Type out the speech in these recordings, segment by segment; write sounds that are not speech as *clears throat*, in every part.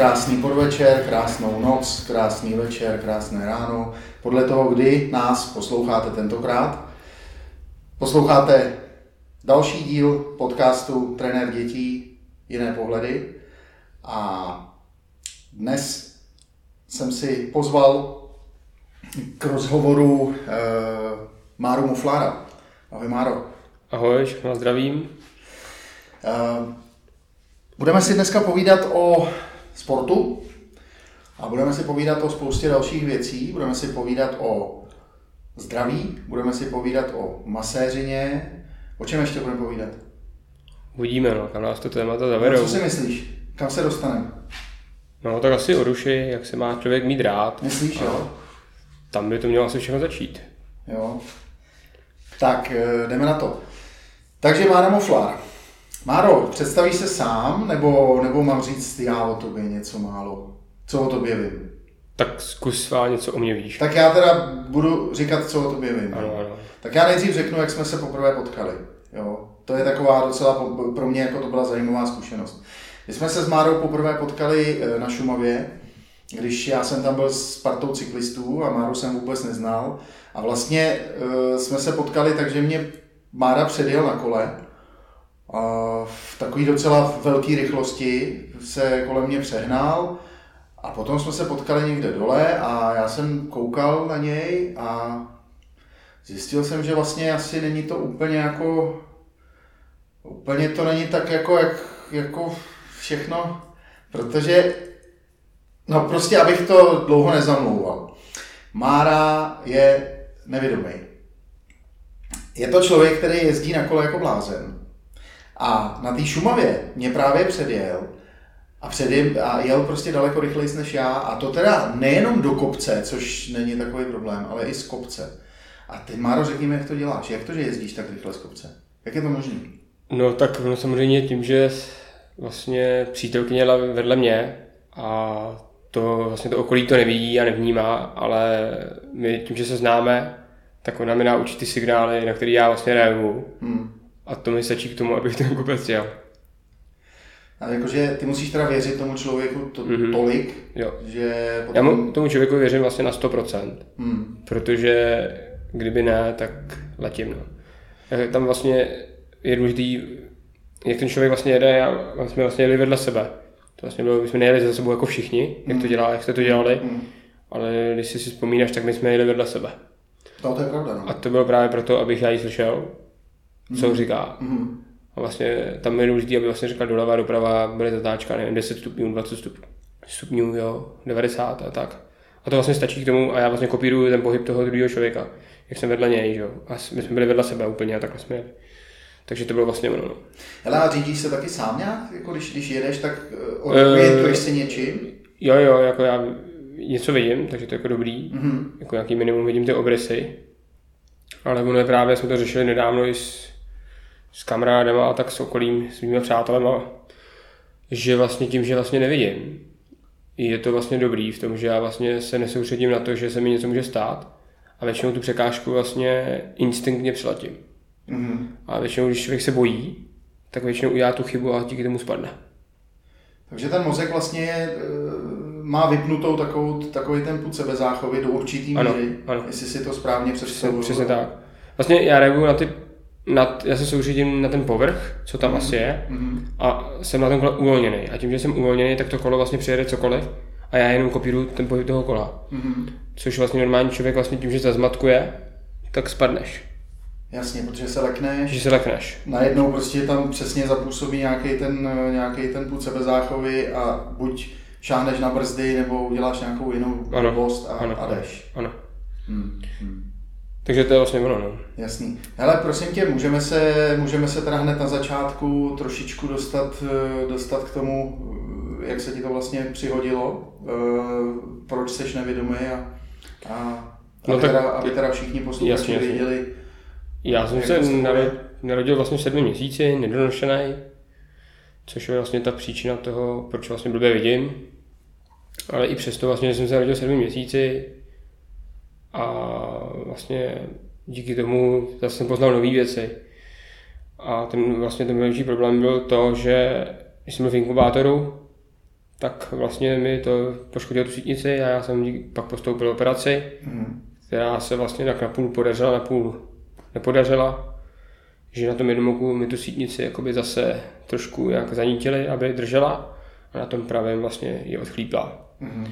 Krásný podvečer, krásnou noc, krásný večer, krásné ráno. Podle toho, kdy nás posloucháte tentokrát. Posloucháte další díl podcastu Trenér dětí, jiné pohledy. A dnes jsem si pozval k rozhovoru eh, Máru Muflára. Ahoj Máro. Ahoj, všechno zdravím. Eh, budeme si dneska povídat o sportu a budeme si povídat o spoustě dalších věcí. Budeme si povídat o zdraví, budeme si povídat o maséřině. O čem ještě budeme povídat? Uvidíme, no, kam nás to témata zavedou. No, co si myslíš? Kam se dostaneme? No, tak asi o duši, jak se má člověk mít rád. Myslíš, jo? Tam by to mělo asi všechno začít. Jo. Tak, eh, jdeme na to. Takže Mára Moflár. Máro, představíš se sám, nebo, nebo mám říct já o tobě něco málo? Co o tobě vím? Tak zkus svá něco o mě víš. Tak já teda budu říkat, co o tobě vím. Ano, ano. Tak já nejdřív řeknu, jak jsme se poprvé potkali. Jo? To je taková docela pro mě jako to byla zajímavá zkušenost. My jsme se s Márou poprvé potkali eh, na Šumavě, když já jsem tam byl s partou cyklistů a Máru jsem vůbec neznal. A vlastně eh, jsme se potkali tak, že mě Mára předjel na kole a v takové docela velké rychlosti se kolem mě přehnal a potom jsme se potkali někde dole a já jsem koukal na něj a zjistil jsem, že vlastně asi není to úplně jako, úplně to není tak jako, jak, jako všechno, protože, no prostě abych to dlouho nezamlouval. Mára je nevědomý. Je to člověk, který jezdí na kole jako blázen. A na té Šumavě mě právě předjel a, předjem, a jel prostě daleko rychleji než já. A to teda nejenom do kopce, což není takový problém, ale i z kopce. A ty, Máro, řekni mi, jak to děláš. Jak to, že jezdíš tak rychle z kopce? Jak je to možné? No tak no, samozřejmě tím, že vlastně přítelkyně jela vedle mě a to vlastně to okolí to nevidí a nevnímá, ale my tím, že se známe, tak ona mi dá určitý signály, na který já vlastně reaguju. Hmm. A to mi stačí k tomu, abych ten kopec jel. A jakože ty musíš teda věřit tomu člověku to, Mhm. mm-hmm. tolik, Jo. že Já potom... mu, tomu člověku věřím vlastně na 100%. Hmm. protože kdyby ne, tak letím. No. Eh, Tam vlastně je důležitý, jak ten člověk vlastně jede, a jsme vlastně jeli vedle sebe. To vlastně bylo, my jsme nejeli za sebou jako všichni, jak to dělá, jak jste to dělali, Hmm. ale když si si vzpomínáš, tak my jsme jeli vedle sebe. No, to je pravda, no. A to bylo právě proto, abych já jí slyšel, co říká. Hmm. A vlastně tam je důležité, aby vlastně říkal doleva, doprava, byly zatáčka, nevím, 10 stupňů, 20 stupňů, stupňů, jo, 90 a tak. A to vlastně stačí k tomu a já vlastně kopíruju ten pohyb toho druhého člověka, jak jsem vedle něj, jo. A my jsme byli vedle sebe úplně a takhle jsme jeli. Takže to bylo vlastně ono. No. Hele, a řídíš se taky sám nějak? Jako když, když jedeš, tak Eh, orientuješ se něčím? Jo, jo, jako já něco vidím, takže to je jako dobrý. Mhm. Jako nějaký minimum vidím ty obrysy. Ale ono je právě, jsme to řešili nedávno i s, s kamarádem a tak s okolím, s mými přátelema, že vlastně tím, že vlastně nevidím, je to vlastně dobrý v tom, že já vlastně se nesoustředím na to, že se mi něco může stát a většinou tu překážku vlastně instinktně přiletím. Mhm. A většinou, když člověk se bojí, tak většinou udělá tu chybu a díky tomu spadne. Takže ten mozek vlastně je, eh, má vypnutou takovou, takový ten pud sebezáchovy do určitý Ano, míry, ano. jestli si to správně Přesně, představuju. přesně tak. Vlastně já reaguju na ty, na, já se soustředím na ten povrch, co tam asi je, Mhm. a jsem na tom kole uvolněný. A tím, že jsem uvolněný, tak to kolo vlastně přijede cokoliv a já jenom kopíruju ten pohyb toho kola. Mhm. Což vlastně normální člověk vlastně tím, že se zmatkuje, tak spadneš. Jasně, protože se lekneš, Že se lekneš. najednou prostě tam přesně zapůsobí nějaký ten, nějaký ten pud sebezáchovy a buď šáhneš na brzdy, nebo uděláš nějakou jinou Ano, blbost a, ano. a jdeš. Ano. Hmm. Hmm. Takže to je vlastně ono, no. Jasný. Hele, prosím tě, můžeme se, můžeme se teda hned na začátku trošičku dostat, eh, dostat k tomu, eh, jak se ti to vlastně přihodilo, eh, proč seš nevědomý a, a No aby, tak- teda, aby teda všichni posluchači věděli. Já jsem se narodil vlastně v sedmi měsíci, nedonošený, což je vlastně ta příčina toho, proč vlastně blbě vidím. Ale i přesto vlastně, že jsem se narodil v sedmi měsíci a vlastně díky tomu zase jsem poznal nové věci. A ten vlastně ten největší problém byl to, že když jsem byl v inkubátoru, tak vlastně mi to poškodilo tu sítnici a já jsem pak postoupil operaci, mm. která se vlastně tak napůl podařila, napůl nepodařila. Že na tom jednom oku mi tu sítnici jakoby zase trošku nějak zanítili, aby držela a na tom pravém vlastně je odchlípla. Mm.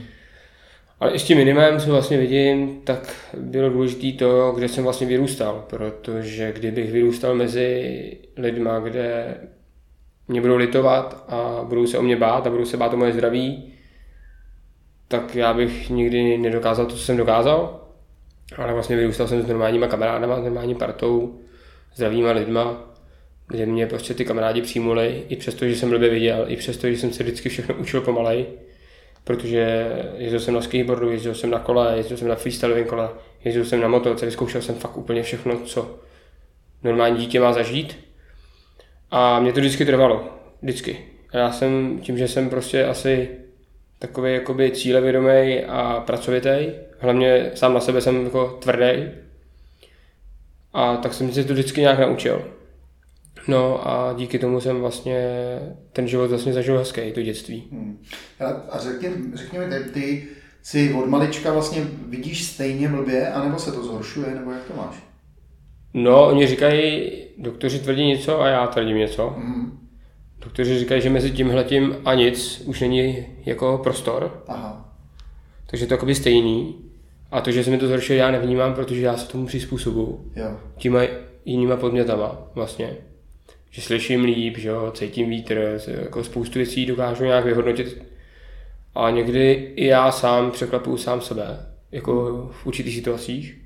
Ale tím minimem, co vlastně vidím, tak bylo důležité to, kde jsem vlastně vyrůstal, protože kdybych vyrůstal mezi lidma, kde mě budou litovat a budou se o mě bát a budou se bát o moje zdraví, tak já bych nikdy nedokázal to, co jsem dokázal. Ale vlastně vyrůstal jsem s normálníma kamarádama, s normální partou, zdravýma lidma, kde mě prostě ty kamarádi přijmuli, i přesto, že jsem blbě viděl, i přesto, že jsem se vždycky všechno učil pomalej, protože jezdil jsem na skateboardu, jezdil jsem na kole, jezdil jsem na freestylovém kole, jezdil jsem na motorce, vyzkoušel jsem fakt úplně všechno, co normální dítě má zažít. A mě to vždycky trvalo. Vždycky. A já jsem, tím, že jsem prostě asi takový jakoby cílevědomý a pracovitý, hlavně sám na sebe jsem jako tvrdý, a tak jsem si to vždycky nějak naučil. No a díky tomu jsem vlastně ten život vlastně zažil hezký, to dětství. Hmm. A řekni, řekni mi, ty, ty si od malička vlastně vidíš stejně blbě, anebo se to zhoršuje, nebo jak to máš? No, oni říkají, doktoři tvrdí něco a já tvrdím něco. Hmm. Doktoři říkají, že mezi tímhletím a nic už není jako prostor. Aha. Takže to je stejný. A to, že se mi to zhoršuje, já nevnímám, protože já se tomu přizpůsobuju. Jo. Těma jinýma podmětama vlastně. Že slyším líp, že jo, cítím vítr, jako spoustu věcí dokážu nějak vyhodnotit. A někdy i já sám překvapuju sám sebe, jako v určitých situacích.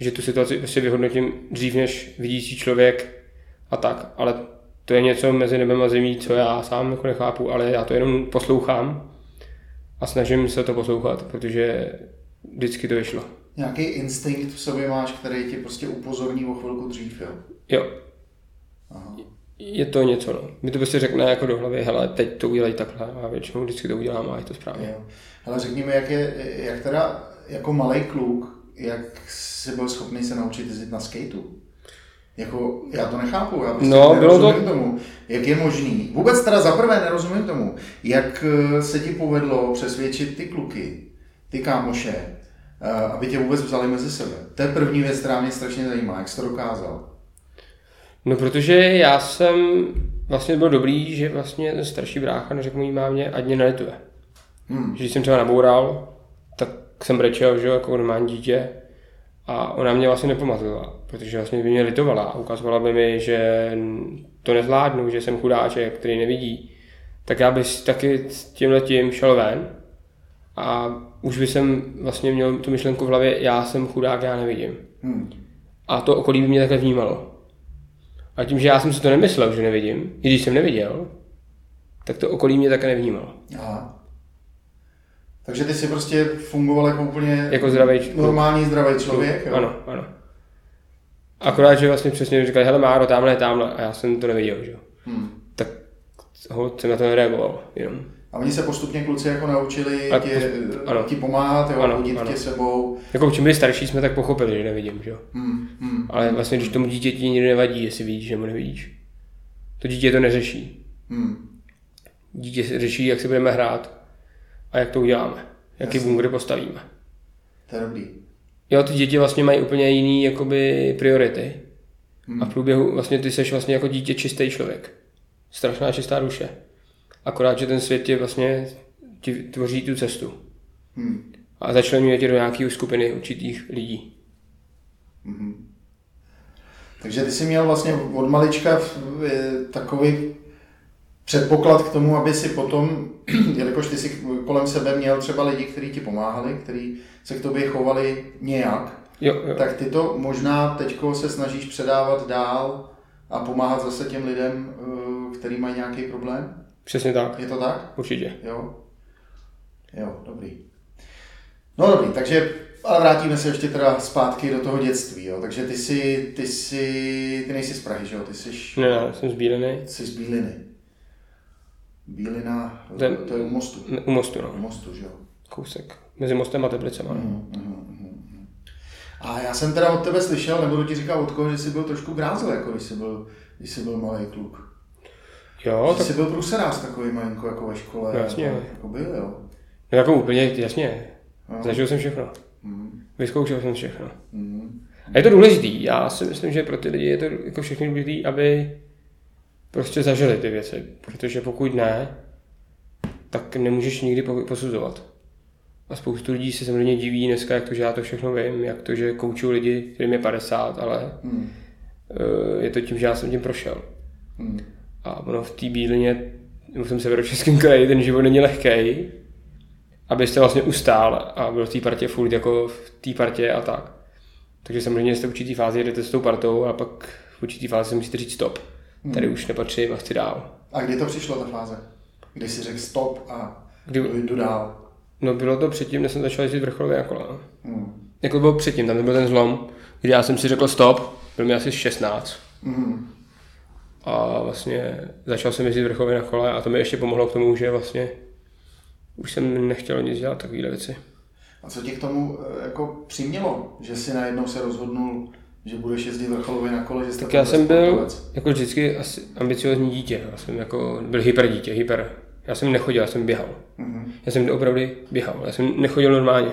Že tu situaci prostě vyhodnotím dřív než vidící člověk a tak. Ale to je něco mezi nebem a zemí, co já sám jako nechápu, ale já to jenom poslouchám a snažím se to poslouchat, protože vždycky to vyšlo. Nějaký instinkt v sobě máš, který ti prostě upozorní o chvilku dřív, jo? Jo. Aha. Je to něco, no. Mi to prostě řekne jako do hlavy, hele, teď to udělej takhle a většinou vždycky to udělám a je to správně. Jo. Ale řekni mi, jak, je, jak teda jako malý kluk, jak jsi byl schopný se naučit jezdit na skateu? Jako, já to nechápu, já prostě no, nerozumím bylo to... tomu, jak je možný. Vůbec teda zaprvé nerozumím tomu, jak eh, se ti povedlo přesvědčit ty kluky, ty kámoše, eh, aby tě vůbec vzali mezi sebe. To je první věc, která mě strašně zajímá, jak jsi to dokázal. No protože já jsem vlastně byl dobrý, že vlastně ten starší brácha neřekl mojí mámě, ať mě nelituje. Hmm. Že když jsem třeba naboural, tak jsem brečel, že jako normální dítě a ona mě vlastně nepamatovala, protože vlastně by mě litovala a ukazovala by mi, že to nezvládnu, že jsem chudáček, který nevidí. Tak já bych taky s tím letím šel ven a už by jsem vlastně měl tu myšlenku v hlavě, já jsem chudák, já nevidím. Hmm. A to okolí by mě takhle vnímalo. A tím, že já jsem si to nemyslel, že nevidím, i když jsem neviděl, tak to okolí mě také nevnímalo. Aha. Takže ty si prostě fungoval jako úplně jako zdravý, normální zdravý člověk, jo? Ano, ano. Akorát, že vlastně přesně říkali, hele Máro, tamhle, tamhle, a já jsem to neviděl, že jo. Hmm. Tak ho jsem na to nereagoval, jenom. A oni se postupně kluci jako naučili a, tě, ano. ti pomáhat, jo, ano, hodit ano. tě sebou. Jako čím byli starší, jsme tak pochopili, že nevidím, že jo. Hmm, hmm, Ale vlastně, když tomu dítěti nikdy nevadí, jestli vidíš nebo nevidíš. To dítě to neřeší. Hmm. Dítě řeší, jak si budeme hrát a jak to uděláme. Jaký Jasně. bunkry postavíme. To je dobrý. Jo, ty děti vlastně mají úplně jiný jakoby priority. Hmm. A v průběhu vlastně ty seš vlastně jako dítě čistý člověk. Strašná čistá duše. Akorát, že ten svět je vlastně ti tvoří tu cestu. Hmm. A začlenuje tě do nějaké skupiny určitých lidí. Hmm. Takže ty jsi měl vlastně od malička takový předpoklad k tomu, aby si potom, *clears throat* jelikož ty si kolem sebe měl třeba lidi, kteří ti pomáhali, kteří se k tobě chovali nějak, jo, jo. tak ty to možná teďko se snažíš předávat dál a pomáhat zase těm lidem, eh, který mají nějaký problém? Přesně tak. Je to tak? Určitě. Jo. Jo, dobrý. No dobrý, takže ale vrátíme se ještě teda zpátky do toho dětství, jo. Takže ty jsi, ty jsi, ty nejsi z Prahy, že jo? Ty jsi... Ne, ne, jsem z Bíliny. Jsi z Bíliny. Bílina, Ten, to je u mostu. U mostu, no. U mostu, že jo. Kousek. Mezi mostem a Teplicema. Mm, mm, mm, a já jsem teda od tebe slyšel, nebudu ti říkat od koho, že jsi byl trošku grázel, jako když jsi byl, když jsi byl malý kluk. Jo, tak jsi byl pruserář takový malinko jako ve škole. No, jasně. Jako, jako byl, jo. no, jako úplně, jasně. No. Zažil jsem všechno. Mm, Vyzkoušel jsem všechno. mm, A je to důležitý. Já si myslím, že pro ty lidi je to jako všechny důležitý, aby prostě zažili ty věci. Protože pokud ne, tak nemůžeš nikdy po- posuzovat. A spoustu lidí se samozřejmě diví dneska, jak to, že já to všechno vím, jak to, že kouču lidi, kterým je 50, ale mm, eh, je to tím, že já jsem tím prošel. mm. A ono v té bílině, nebo v tom severočeském kraji, ten život není lehký, abyste vlastně ustál a byl v té partě furt jako v té partě a tak. Takže samozřejmě jste v určitý fázi jdete s tou partou a pak v určitý fázi si musíte říct stop. Tady už nepatřím a chci dál. A kdy to přišlo, ta fáze? Kdy jsi řekl stop a Kdy, jdu, dál. no bylo to předtím, než jsem začal jezdit vrcholově na kola. no. Mm. Jako to bylo předtím, tam byl ten zlom, kdy já jsem si řekl stop, byl mi asi 16. Mm. A vlastně začal jsem jezdit vrcholově na kole a to mi ještě pomohlo k tomu, že vlastně už jsem nechtěl nic dělat takovéhle věci. A co tě k tomu eh, jako přimělo, že jsi najednou se rozhodnul, že budeš jezdit vrcholově na kole, že Tak já jsem byl jako vždycky asi ambiciozní dítě. Já jsem jako byl hyper dítě, hyper. Já jsem nechodil, já jsem běhal. Mhm. Já jsem opravdu běhal. Já jsem nechodil normálně.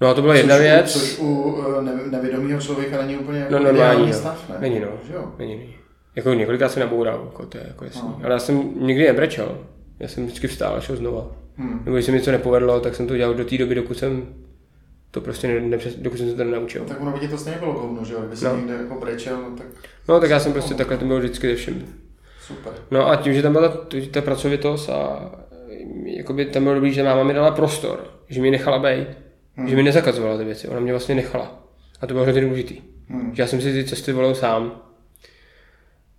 No a to byla jedna což, věc. Což u eh, ne, nevědomého člověka není úplně jako No normální, ideální no. stav, ne? Není no. Že jo? Není, není. Jako několikrát se naboural, jako to je jako jasný. No. Ale já jsem nikdy nebrečel. Já jsem vždycky vstál a šel znova. Hmm. Nebo když se mi něco nepovedlo, tak jsem to dělal do té doby, dokud jsem to prostě ne, nepřes, dokud jsem se to nenaučil. No, tak ono by ti to stejně bylo kovno, že jo? Kdyby No. někde jako brečel, no tak No tak já jsem prostě takhle to byl vždycky ze všem. super. No a tím, že tam byla ta, ta pracovitost a jakoby tam bylo dobrý, že máma mi dala prostor, že mi nechala být, hmm. že mi nezakazovala ty věci, ona mě vlastně nechala. A to bylo hrozně důležitý. Hmm. Že já jsem si ty cesty volil sám.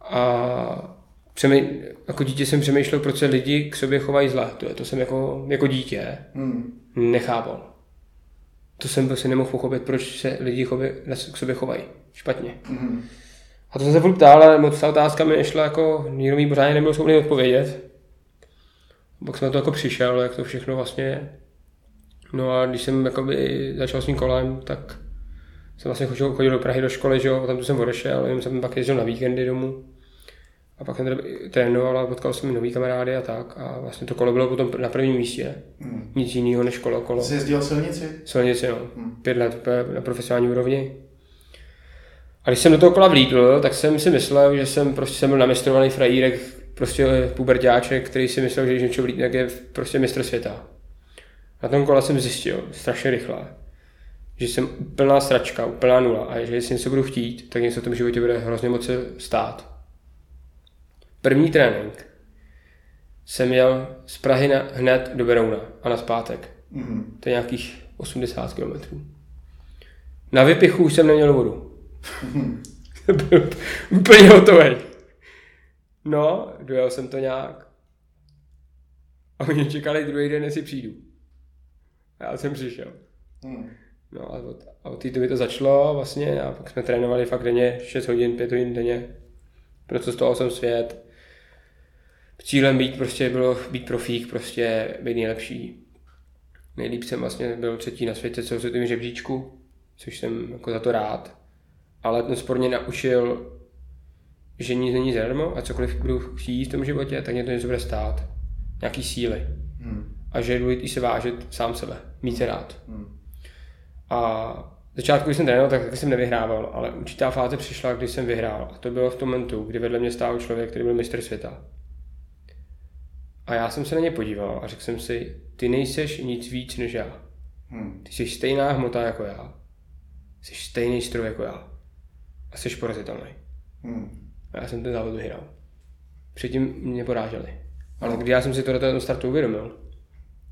A přemý, jako dítě jsem přemýšlel, proč se lidi k sobě chovají zle. To, je, to jsem jako, jako dítě Hmm. nechápal. To jsem prostě nemohl pochopit, proč se lidi chově, k sobě chovají špatně. Hmm. A to jsem se furt ptal, ale moc ta otázka mi nešla, jako nikdo mi pořádně nebyl schopný odpovědět. Pak jsem na to jako přišel, jak to všechno vlastně je. No a když jsem jakoby začal s tím kolem, tak jsem vlastně chodil, chodil do Prahy do školy, že jo, tam jsem odešel, jenom jsem pak jezdil na víkendy domů. A pak jsem trénoval a potkal jsem nový kamarády a tak. A vlastně to kolo bylo potom na prvním místě. Hmm. Nic jiného než kolo, kolo. Jsi jezdil silnici? Silnici, no. Hmm. Pět let na profesionální úrovni. A když jsem do toho kola vlítl, tak jsem si myslel, že jsem prostě jsem byl namistrovaný frajírek, prostě pubertáček, který si myslel, že když něco vlítne, tak je prostě mistr světa. Na tom kole jsem zjistil, strašně rychle, že jsem úplná sračka, úplná nula a že jestli něco budu chtít, tak něco v tom životě bude hrozně moc stát. První trénink jsem jel z Prahy na, hned do Berouna a na zpátek. Hmm. To je nějakých 80 km. Na vypichu už jsem neměl vodu. Byl *laughs* úplně hotový. No, dojel jsem to nějak. A oni čekali druhý den, jestli přijdu. A já jsem přišel. Hmm. No a od, a od té doby to začalo vlastně a pak jsme trénovali fakt denně 6 hodin, 5 hodin denně. Toho jsem svět. Cílem být prostě bylo být profík, prostě být nejlepší. Nejlíp jsem vlastně byl třetí na světě celosvětovém žebříčku, což jsem jako za to rád. Ale ten sport mě naučil, že nic není zadarmo a cokoliv budu chtít v tom životě, tak mě to něco bude stát. Nějaký síly. Hmm. A že je důležité se vážit sám sebe, mít se rád. Hmm. A začátku, když jsem trénoval, tak taky jsem nevyhrával, ale určitá fáze přišla, kdy jsem vyhrál. A to bylo v tom momentu, kdy vedle mě stál člověk, který byl mistr světa. A já jsem se na ně podíval a řekl jsem si, ty nejseš nic víc než já. Hmm. Ty jsi stejná hmota jako já. Jsi stejný stroj jako já. A jsi porazitelný. Hmm. A já jsem ten závod vyhrál. Předtím mě poráželi. Ale když já jsem si to do toho startu uvědomil,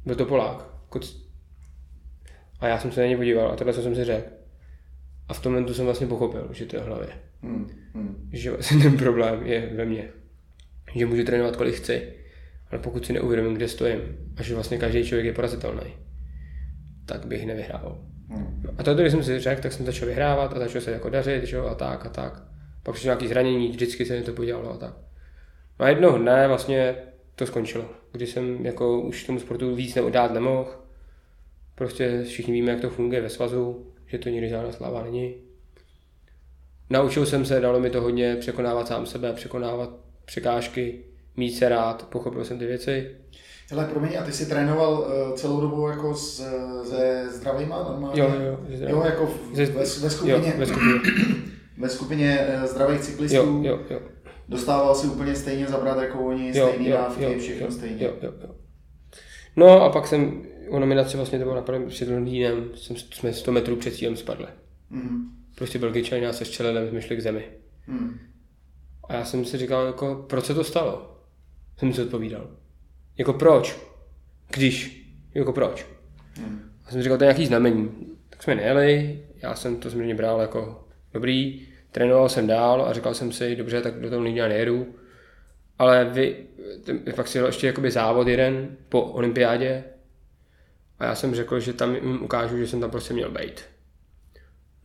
byl to Polák. Koc... A já jsem se na něj podíval a tohle jsem si řekl. A v tom momentu jsem vlastně pochopil, že to je v hlavě. Hmm. Hmm. Že vlastně ten problém je ve mně. Že můžu trénovat kolik chci, ale pokud si neuvědomím, kde stojím a že vlastně každý člověk je porazitelný, tak bych nevyhrával. Hmm. No a to, když jsem si řekl, tak jsem začal vyhrávat a začal se jako dařit, že jo, a tak a tak. Pak přišlo nějaké zranění, vždycky se mi to podělalo a tak. No a jednoho dne vlastně to skončilo, kdy jsem jako už tomu sportu víc dát nemohl. Prostě všichni víme, jak to funguje ve svazu, že to nikdy žádná sláva není. Naučil jsem se, dalo mi to hodně překonávat sám sebe, překonávat překážky, mít se rád, pochopil jsem ty věci. Hele, promiň, a ty jsi trénoval uh, celou dobu jako s, se zdravýma normálně? Jo, jo. Zdravý. Jo, jako v, ve, ve skupině, jo, ve skupině. ve skupině *clears throat* uh, zdravých cyklistů. Jo, jo, jo. Dostával si úplně stejně zabrat jako oni, Jo, stejný jo, dávky, jo, všechno jo, stejně. Jo, jo, jo. No a pak jsem o nominaci vlastně to bylo napadlo před Londýnem, jsem, jsme 100 metrů před cílem spadli. Mhm. Prostě Belgičani nás sestřelili, jsme šli k zemi. Mhm. A já jsem si říkal, jako, proč se to stalo? Jsem si odpovídal. Jako proč? Když? Jako proč? Mhm. A jsem říkal, to je nějaký znamení. Tak jsme nejeli, já jsem to samozřejmě bral jako dobrý, trénoval jsem dál a říkal jsem si, dobře, tak do toho Londýna nejedu. Ale vy, ten, pak si jel ještě jakoby závod jeden po olympiádě a já jsem řekl, že tam jim ukážu, že jsem tam prostě měl být.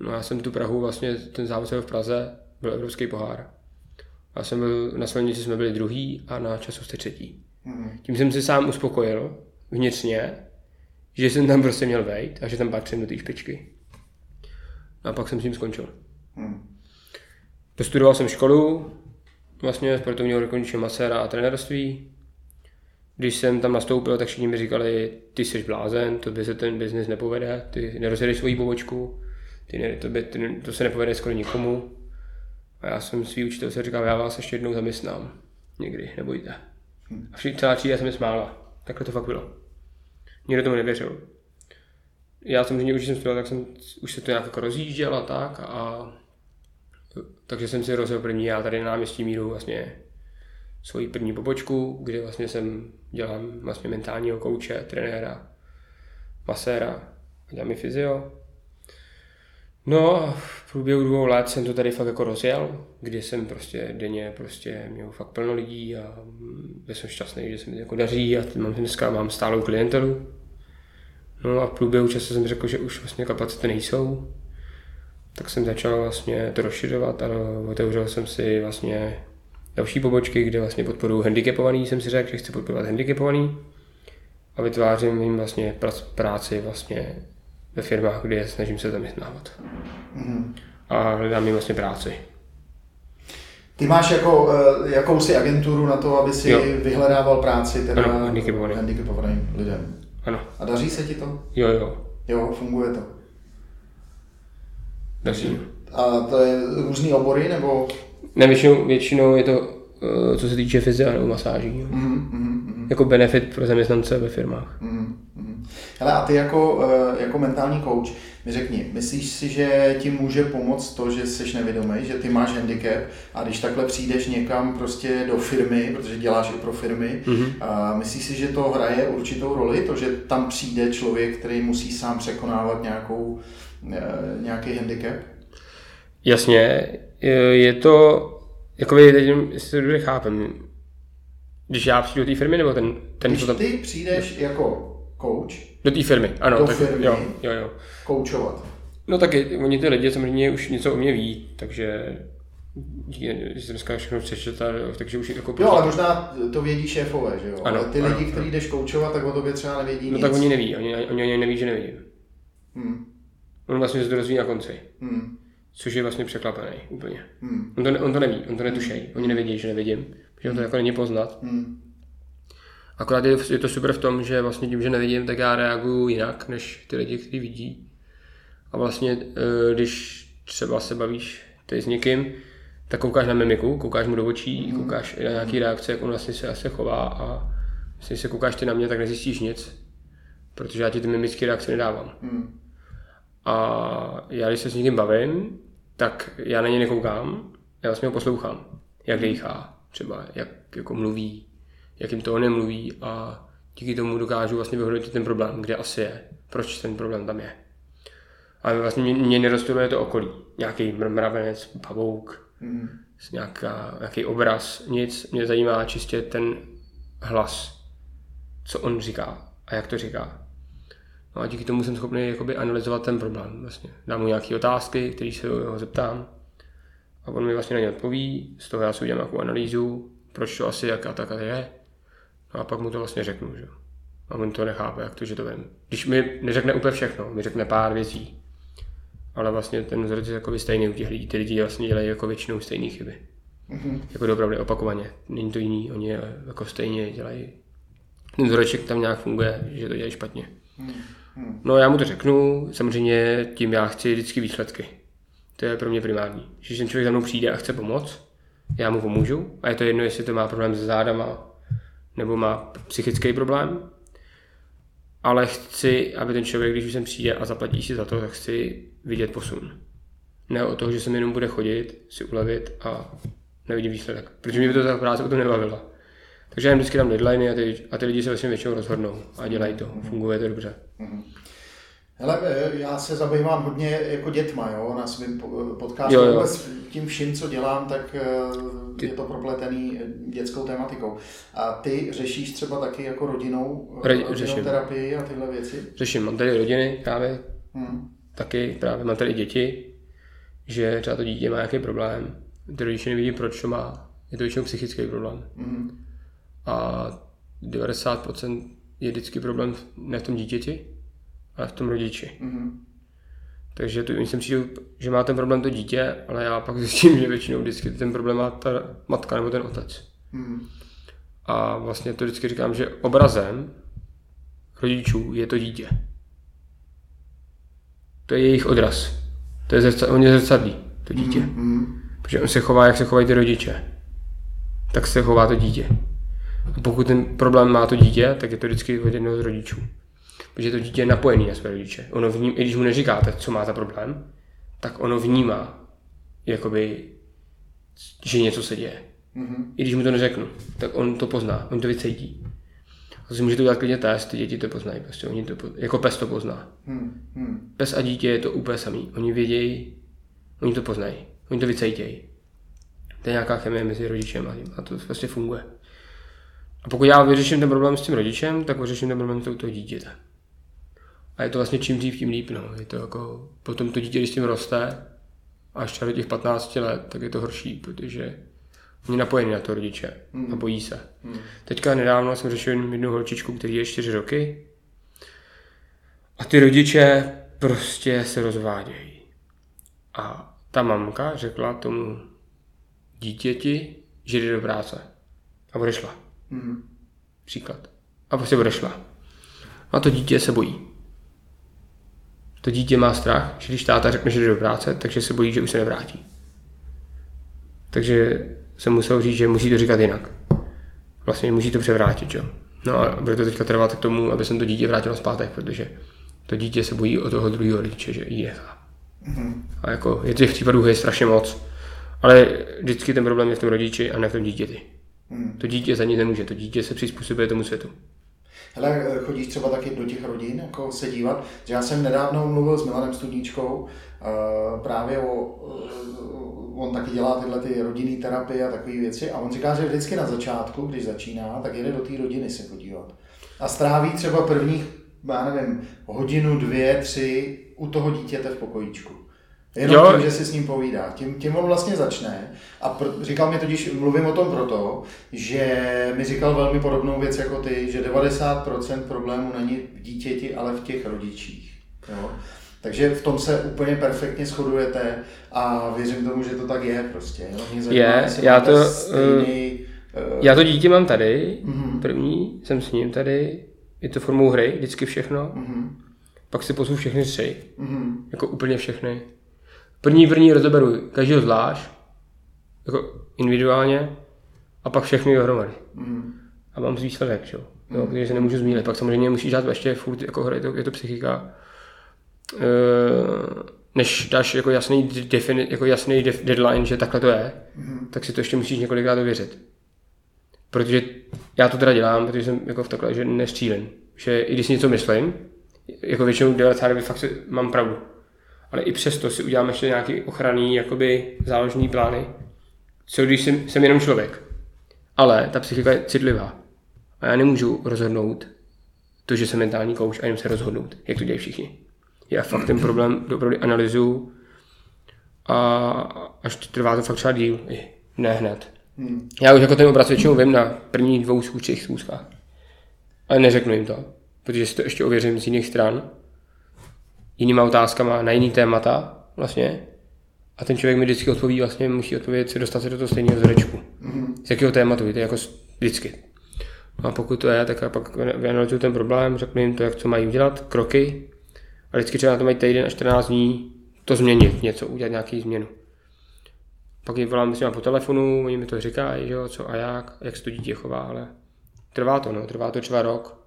No já jsem tu Prahu vlastně, ten závod jsem v Praze, byl evropský pohár. Já jsem byl, na silnici jsme byli druhý a na času jste třetí. Mhm. Tím jsem si sám uspokojil vnitřně, že jsem tam prostě měl vejít a že tam patřím do té špičky. A pak jsem s tím skončil. Mhm. Dostudoval jsem školu, vlastně sportovního dokončil maséra a trenérství. Když jsem tam nastoupil, tak všichni mi říkali, ty jsi blázen, to by se ten biznis nepovede, ty nerozjedeš svoji pobočku, ty ne, to, by, ty, to se nepovede skoro nikomu. A já jsem svý učitel se říkal, já vás ještě jednou zaměstnám. Někdy, nebojte. A všichni celá třída se mi smála. Takhle to fakt bylo. Nikdo tomu nevěřil. Já samozřejmě, už jsem studoval, tak jsem už se to nějak jako rozjížděl a tak a takže jsem si rozhodl první, já tady na náměstí míru vlastně svoji první pobočku, kde vlastně jsem dělám vlastně mentálního kouče, trenéra, maséra a dělám i fyzio. No v průběhu dvou let jsem to tady fakt jako rozjel, kdy jsem prostě denně prostě měl fakt plno lidí a mm, byl jsem šťastný, že se mi jako daří a mám dneska mám stálou klientelu. No a v průběhu času jsem řekl, že už vlastně kapacity nejsou, tak jsem začal vlastně to rozšiřovat a otevřel jsem si vlastně další pobočky, kde vlastně podporuji handicapovaný, jsem si řekl, že chci podporovat handicapovaný a vytvářím jim vlastně práci vlastně ve firmách, kde snažím se zaměstnávat. Mhm. A hledám jim vlastně práci. Ty máš jako, eh, jakousi agenturu na to, aby si Jo. vyhledával práci teda Ano, handicapovaným. handicapovaným lidem. Ano, A daří se ti to? jo, jo, Jo, funguje to. daří. A to je různý obory, nebo? Ne, většinou, většinou je to, eh, co se týče fyzia nebo masáží. jo. Jako benefit pro zaměstnance ve firmách. mhm, mhm. Hele, a ty jako, eh, jako mentální coach, mi řekni, myslíš si, že ti může pomoct to, že jsi nevědomý, že ty máš handicap a když takhle přijdeš někam prostě do firmy, protože děláš i pro firmy, Mhm. a myslíš si, že to hraje určitou roli, to, že tam přijde člověk, který musí sám překonávat nějakou, eh, nějaký handicap? Jasně, je- to, jako vy teď, jestli to dobře chápem, když já přijdu do té firmy, nebo ten, ten Když co tam, ty přijdeš jako coach, do té firmy, ano, Do tak, firmy. jo, jo, jo. koučovat, No tak oni ty lidi samozřejmě už něco o mě ví, takže díky, že jsem dneska všechno přečetl, takže už jako Jo, ale možná to vědí šéfové, že jo? Ano, ale ty ano, lidi, kteří jdeš koučovat, tak o tobě třeba nevědí No nic. tak oni neví, oni, oni ani neví, že nevidím. Hmm, On vlastně se to dozví na konci, hmm, což je vlastně překvapený úplně. hmm, On to, on to neví, on to netušej, oni nevědí, že nevidím, protože to jako není poznat. hmm, Akorát je, je to super v tom, že vlastně tím, že nevidím, tak já reaguju jinak, než ty lidi, kteří vidí. A vlastně, eh, když třeba se bavíš ty s někým, tak koukáš na mimiku, koukáš mu do očí, koukáš na nějaký reakce, jak on vlastně se asi chová a když se koukáš ty na mě, tak nezjistíš nic, protože já ti ty mimické reakce nedávám. hmm, A já, když se s někým bavím, tak já na něj nekoukám, já vlastně ho poslouchám, jak dejchá, třeba jak jako mluví, jakým tónem mluví a díky tomu dokážu vlastně vyhodnotit ten problém, kde asi je, proč ten problém tam je. Ale vlastně mě, mě nerozstuduje to okolí. Nějaký mravenec, pavouk, hmm, nějaká, nějaký obraz, nic. Mě zajímá čistě ten hlas, co on říká a jak to říká. No a díky tomu jsem schopný jakoby analyzovat ten problém. Vlastně. Dám mu nějaké otázky, které se ho zeptám a on mi vlastně na ně odpoví, z toho já si udělám nějakou analýzu, proč to asi jak a tak a je. No a pak mu to vlastně řeknu, že? jo. A on to nechápe, jak to, že to vím. Když mi neřekne úplně všechno, mi řekne pár věcí, ale vlastně ten vzorec je jakoby stejný u těch lidí. Ty lidi vlastně dělají jako většinou stejné chyby. Mm-hmm. Jako dopravdy opakovaně. Není to jiný, oni je jako stejně dělají. Ten vzoreček tam nějak funguje, že to dělají špatně. Mm-hmm. No já mu to řeknu, samozřejmě tím já chci vždycky výsledky. To je pro mě primární. Když ten člověk za mnou přijde a chce pomoct, já mu pomůžu a je to jedno, jestli to má problém se zádama nebo má psychický problém, ale chci, aby ten člověk, když už sem přijde a zaplatí si za to, tak chci vidět posun. Ne o toho, že se mi jenom bude chodit, si ulevit a nevidím výsledek. Protože mě by to ta práce o to nebavila. Takže já jim vždycky dám deadline a ty, a ty lidi se vlastně většinou rozhodnou a dělají to. Funguje to dobře. Mm-hmm. Hele, e, já se zabývám hodně jako dětma, jo, na svém podcastu. Jo, jo. Tím vším, co dělám, tak e, je to propletený dětskou tematikou. A ty řešíš třeba taky jako rodinou, Re, rodinou řeším. terapii a tyhle věci? Řeším, mám tady rodiny právě, hmm. taky právě mám tady děti, že třeba to dítě má nějaký problém, ty rodiče nevidí, proč to má. Je to většinou psychický problém. Hmm. A 90% je vždycky problém ne v tom dítěti, ale v tom rodiči. Mm-hmm. Takže to, jsem přijdu, že má ten problém to dítě, ale já pak zjistím, že většinou vždycky ten problém má ta matka nebo ten otec. Mm-hmm. A vlastně to vždycky říkám, že obrazem rodičů je to dítě. To je jejich odraz. To je zrcadlí, on je zrcadlí, to dítě. Mm-hmm. Protože on se chová, jak se chovají ty rodiče. Tak se chová to dítě. A pokud ten problém má to dítě, tak je to vždycky od jednoho z rodičů protože to dítě je napojené na své rodiče. Ono vním, i když mu neříkáte, co má za problém, tak ono vnímá, jakoby, že něco se děje. Mm-hmm. I když mu to neřeknu, tak on to pozná, on to vycítí. A si můžete udělat klidně test, ty děti to poznají, prostě oni to, jako pes to pozná. Mm-hmm. Pes a dítě je to úplně samý. Oni vědějí, oni to poznají, oni to vycítějí. To je nějaká chemie mezi rodičem a tím a to prostě funguje. A pokud já vyřeším ten problém s tím rodičem, tak vyřeším ten problém s toho dítěte. A je to vlastně čím dřív, tím líp. No. Je to jako, potom to dítě, když s tím roste, až do těch 15 let, tak je to horší, protože oni napojení na to rodiče mm. a bojí se. Mm. Teďka nedávno jsem řešil jednu holčičku, který je 4 roky a ty rodiče prostě se rozvádějí. A ta mamka řekla tomu dítěti, že jde do práce. A odešla. Mm. Příklad. A prostě odešla. A to dítě se bojí to dítě má strach, že když táta řekne, že jde do práce, takže se bojí, že už se nevrátí. Takže jsem musel říct, že musí to říkat jinak. Vlastně musí to převrátit, jo. No a bude to teďka trvat k tomu, aby jsem to dítě vrátil zpátek, protože to dítě se bojí o toho druhého rodiče, že nechá. Mm-hmm. A jako je těch případů je strašně moc. Ale vždycky ten problém je v tom rodiči a ne v tom dítěti. Mm. To dítě za nic nemůže, to dítě se přizpůsobuje tomu světu. Hele, chodíš třeba taky do těch rodin, jako se dívat, já jsem nedávno mluvil s Milanem Studníčkou, uh, právě o, uh, on taky dělá tyhle ty rodinné terapie a takové věci a on říká, že vždycky na začátku, když začíná, tak jede do té rodiny se podívat. A stráví třeba prvních, já nevím, hodinu, dvě, tři u toho dítěte v pokojíčku. Jenom jo. tím, že si s ním povídá. Tím, tím on vlastně začne. A pro, říkal mi totiž, mluvím o tom proto, že mi říkal velmi podobnou věc jako ty, že 90% problémů není v dítěti, ale v těch rodičích. Jo? Takže v tom se úplně perfektně shodujete a věřím tomu, že to tak je prostě. Jo? Mě zajímá, je, já to, stejný, uh, já to dítě mám tady, uh-huh. první, jsem s ním tady, je to formou hry, vždycky všechno. Uh-huh. Pak si pozvu všechny tři, uh-huh. jako úplně všechny. První první rozeberu každého zvlášť, jako individuálně, a pak všechny dohromady. Mm. A mám výsledek, že? Mm. jo, protože se nemůžu zmínit. Pak samozřejmě musíš dát ještě furt jako hry, je to, je to psychika. E, než dáš jako jasný, defini, jako jasný def, deadline, že takhle to je, mm. tak si to ještě musíš několikrát ověřit. Protože já to teda dělám, protože jsem jako v takhle, že nestřílím. Že i když si něco myslím, jako většinou 99 fakt si, mám pravdu ale i přesto si uděláme ještě nějaký ochranný jakoby záložní plány. Co když jsem, jsem jenom člověk, ale ta psychika je citlivá a já nemůžu rozhodnout to, že jsem mentální kouč a jenom se rozhodnout, jak to dělají všichni. Já fakt ten problém opravdu analyzuju a až trvá to fakt třeba díl, ne hned. Hmm. Já už jako ten obraz většinou vím na prvních dvou schůzích schůzkách. Ale neřeknu jim to, protože si to ještě ověřím z jiných stran jinýma otázkama na jiný témata vlastně. A ten člověk mi vždycky odpoví, vlastně musí odpovědět, si dostat se do toho stejného vzorečku. Mm-hmm. Z jakého tématu, víte, jako vždycky. No a pokud to je, tak já pak vyanalyzuju ten problém, řeknu jim to, jak co mají udělat, kroky. A vždycky třeba na to mají týden a 14 dní to změnit, něco, udělat nějaký změnu. Pak jim volám s po telefonu, oni mi to říkají, že jo, co a jak, jak se to dítě chová, ale trvá to, no, trvá to třeba rok,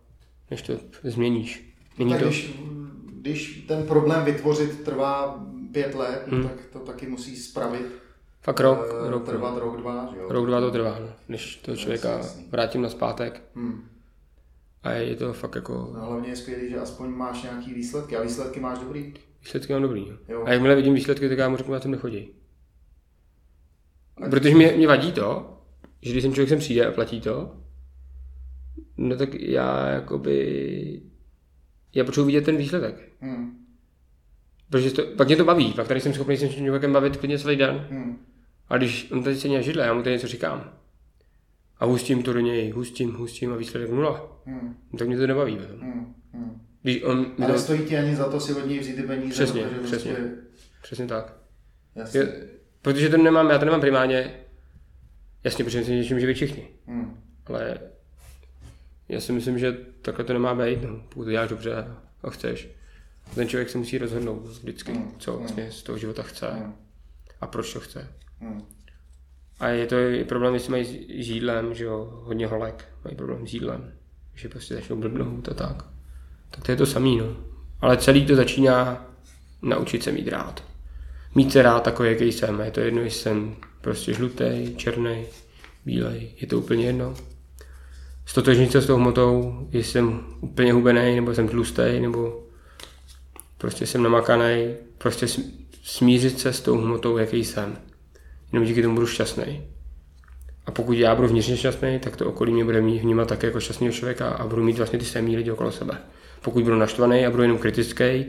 než to změníš. Není tak to... Když, když ten problém vytvořit trvá pět let, hmm. tak to taky musí spravit. Fakt rok, uh, rok trvat rok, dva, že jo? Rok, dva to trvá, no, než to člověka vrátím na zpátek. Hmm. A je to fakt jako... No, hlavně je skvělé, že aspoň máš nějaký výsledky. A výsledky máš dobrý? Výsledky mám dobrý, jo. jo. A jakmile vidím výsledky, tak já mu řeknu, na to nechodí. Protože mě, mě vadí to, že když sem člověk sem přijde a platí to, no tak já jakoby, já potřebuji vidět ten výsledek. Hmm. Protože to, pak mě to baví, pak tady jsem schopný se člověkem bavit klidně celý den. Hmm. A když on tady se židle, já mu tady něco říkám. A hustím to do něj, hustím, hustím a výsledek nula. Hmm. No, tak mě to nebaví. Hmm. Hmm. Když on, Ale to... stojí ti ani za to si od něj vzít ty peníze. Přesně, přesně. Prostě... Přesně tak. Jasně. Je, protože to nemám, já to nemám primárně, jasně, protože si něčím živí všichni. Hmm. Ale já si myslím, že takhle to nemá být, no, pokud to děláš dobře a chceš. Ten člověk se musí rozhodnout vždycky, hmm. co vlastně z toho života chce hmm. a proč to chce. A je to i problém, jestli mají s jídlem, že jo, hodně holek mají problém s jídlem, že prostě začnou blbnout a tak. Tak to je to samý, no. Ale celý to začíná naučit se mít rád mít se rád takový, jaký jsem. Je to jedno, jestli jsem prostě žlutý, černý, bílej, je to úplně jedno. Stotožnit se s tou hmotou, jestli jsem úplně hubený, nebo jsem tlustý, nebo prostě jsem namakaný, prostě smířit se s tou hmotou, jaký jsem. Jenom díky tomu budu šťastný. A pokud já budu vnitřně šťastný, tak to okolí mě bude mít vnímat také jako šťastného člověka a budu mít vlastně ty samý lidi okolo sebe. Pokud budu naštvaný a budu jenom kritický,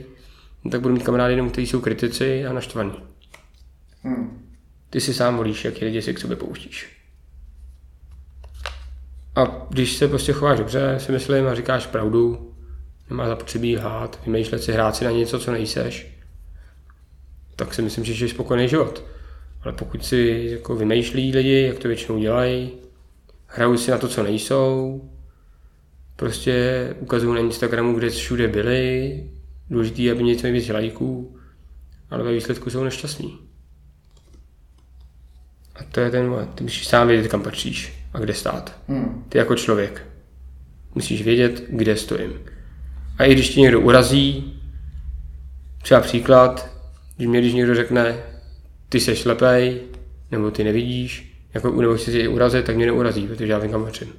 no tak budu mít kamarády jenom, kteří jsou kritici a naštvaní. Hmm. Ty si sám volíš, jaký lidi si k sobě pouštíš. A když se prostě chováš dobře, si myslím a říkáš pravdu, nemá zapotřebí hát, vymýšlet si, hrát si na něco, co nejseš, tak si myslím, že žiješ spokojený život. Ale pokud si jako vymýšlí lidi, jak to většinou dělají, hrajou si na to, co nejsou, prostě ukazují na Instagramu, kde všude byli, důležité, aby něco nejvíc lajků, ale ve výsledku jsou nešťastní. A to je ten, ty musíš sám vědět, kam patříš a kde stát. Hmm. Ty jako člověk musíš vědět, kde stojím. A i když ti někdo urazí, třeba příklad, když mě když někdo řekne, ty seš slepej, nebo ty nevidíš, jako, nebo chci si urazit, tak mě neurazí, protože já vím, kam patřím.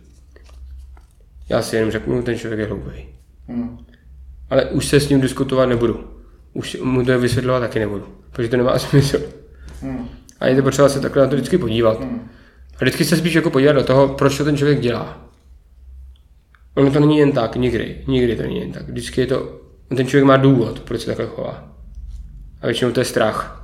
Já si jenom řeknu, ten člověk je hloupý. Hmm ale už se s ním diskutovat nebudu. Už mu to vysvětlovat taky nebudu, protože to nemá *laughs* smysl. Hmm. A je to potřeba se takhle na to vždycky podívat. Hmm. A vždycky se spíš jako podívat do toho, proč to ten člověk dělá. Ono to není jen tak, nikdy. Nikdy to není jen tak. Vždycky je to, ten člověk má důvod, proč se takhle chová. A většinou to je strach.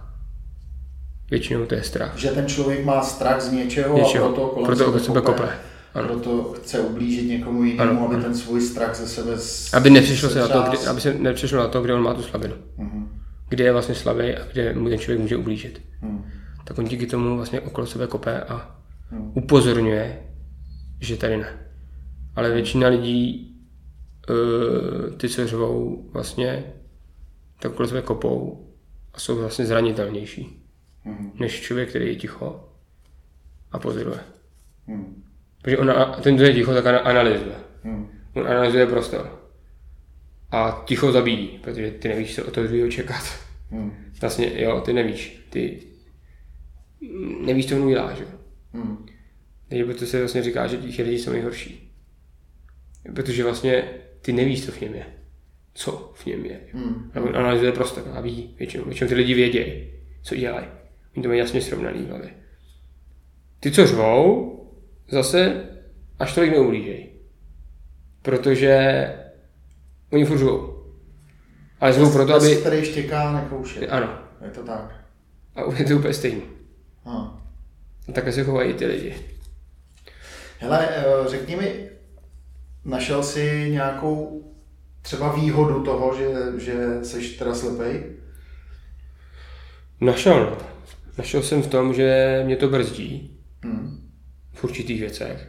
Většinou to je strach. Že ten člověk má strach z něčeho, něčeho. a proto kolem proto sebe kope. kope. Ano. Proto chce ublížit někomu jinému, ano, aby ano. ten svůj strach ze sebe z, Aby nepřišlo se, na to, kdy, aby se nepřišlo na to, kde on má tu slabinu. Uh-huh. Kde je vlastně slabý a kde mu ten člověk může ublížit. Uh-huh. Tak on díky tomu vlastně okolo sebe kope a. upozorňuje, že tady ne. Ale většina lidí, uh, ty, co řvou vlastně, tak okolo sebe kopou a jsou vlastně zranitelnější. Uh-huh. Než člověk, který je ticho a pozoruje. Uh-huh. Protože on, ten, kdo je ticho, tak analyzuje. Hmm. On analyzuje prostor. A ticho zabíjí, protože ty nevíš, co od toho druhého čekat. Hmm. Vlastně, jo, ty nevíš. Ty nevíš, co on udělá, že? Hmm. Takže proto se vlastně říká, že tiché lidi jsou nejhorší. Protože vlastně ty nevíš, co v něm je. Co v něm je. Hmm. Analyzuje prostor a ví většinou. Většinou ty lidi vědějí, co dělají. Oni to mají jasně srovnaný hlavě. Ty, co řvou, zase až tolik neublížej. Protože oni furt žijou. Ale zvou proto, aby... Který štěká, nekouše. Ano. Je to tak. A je to úplně stejný. A takhle se chovají ty lidi. Hele, eh, řekni mi, našel jsi nějakou třeba výhodu toho, že, že jsi teda slepej? Našel, no. Našel jsem v tom, že mě to brzdí Hmm. v určitých věcech,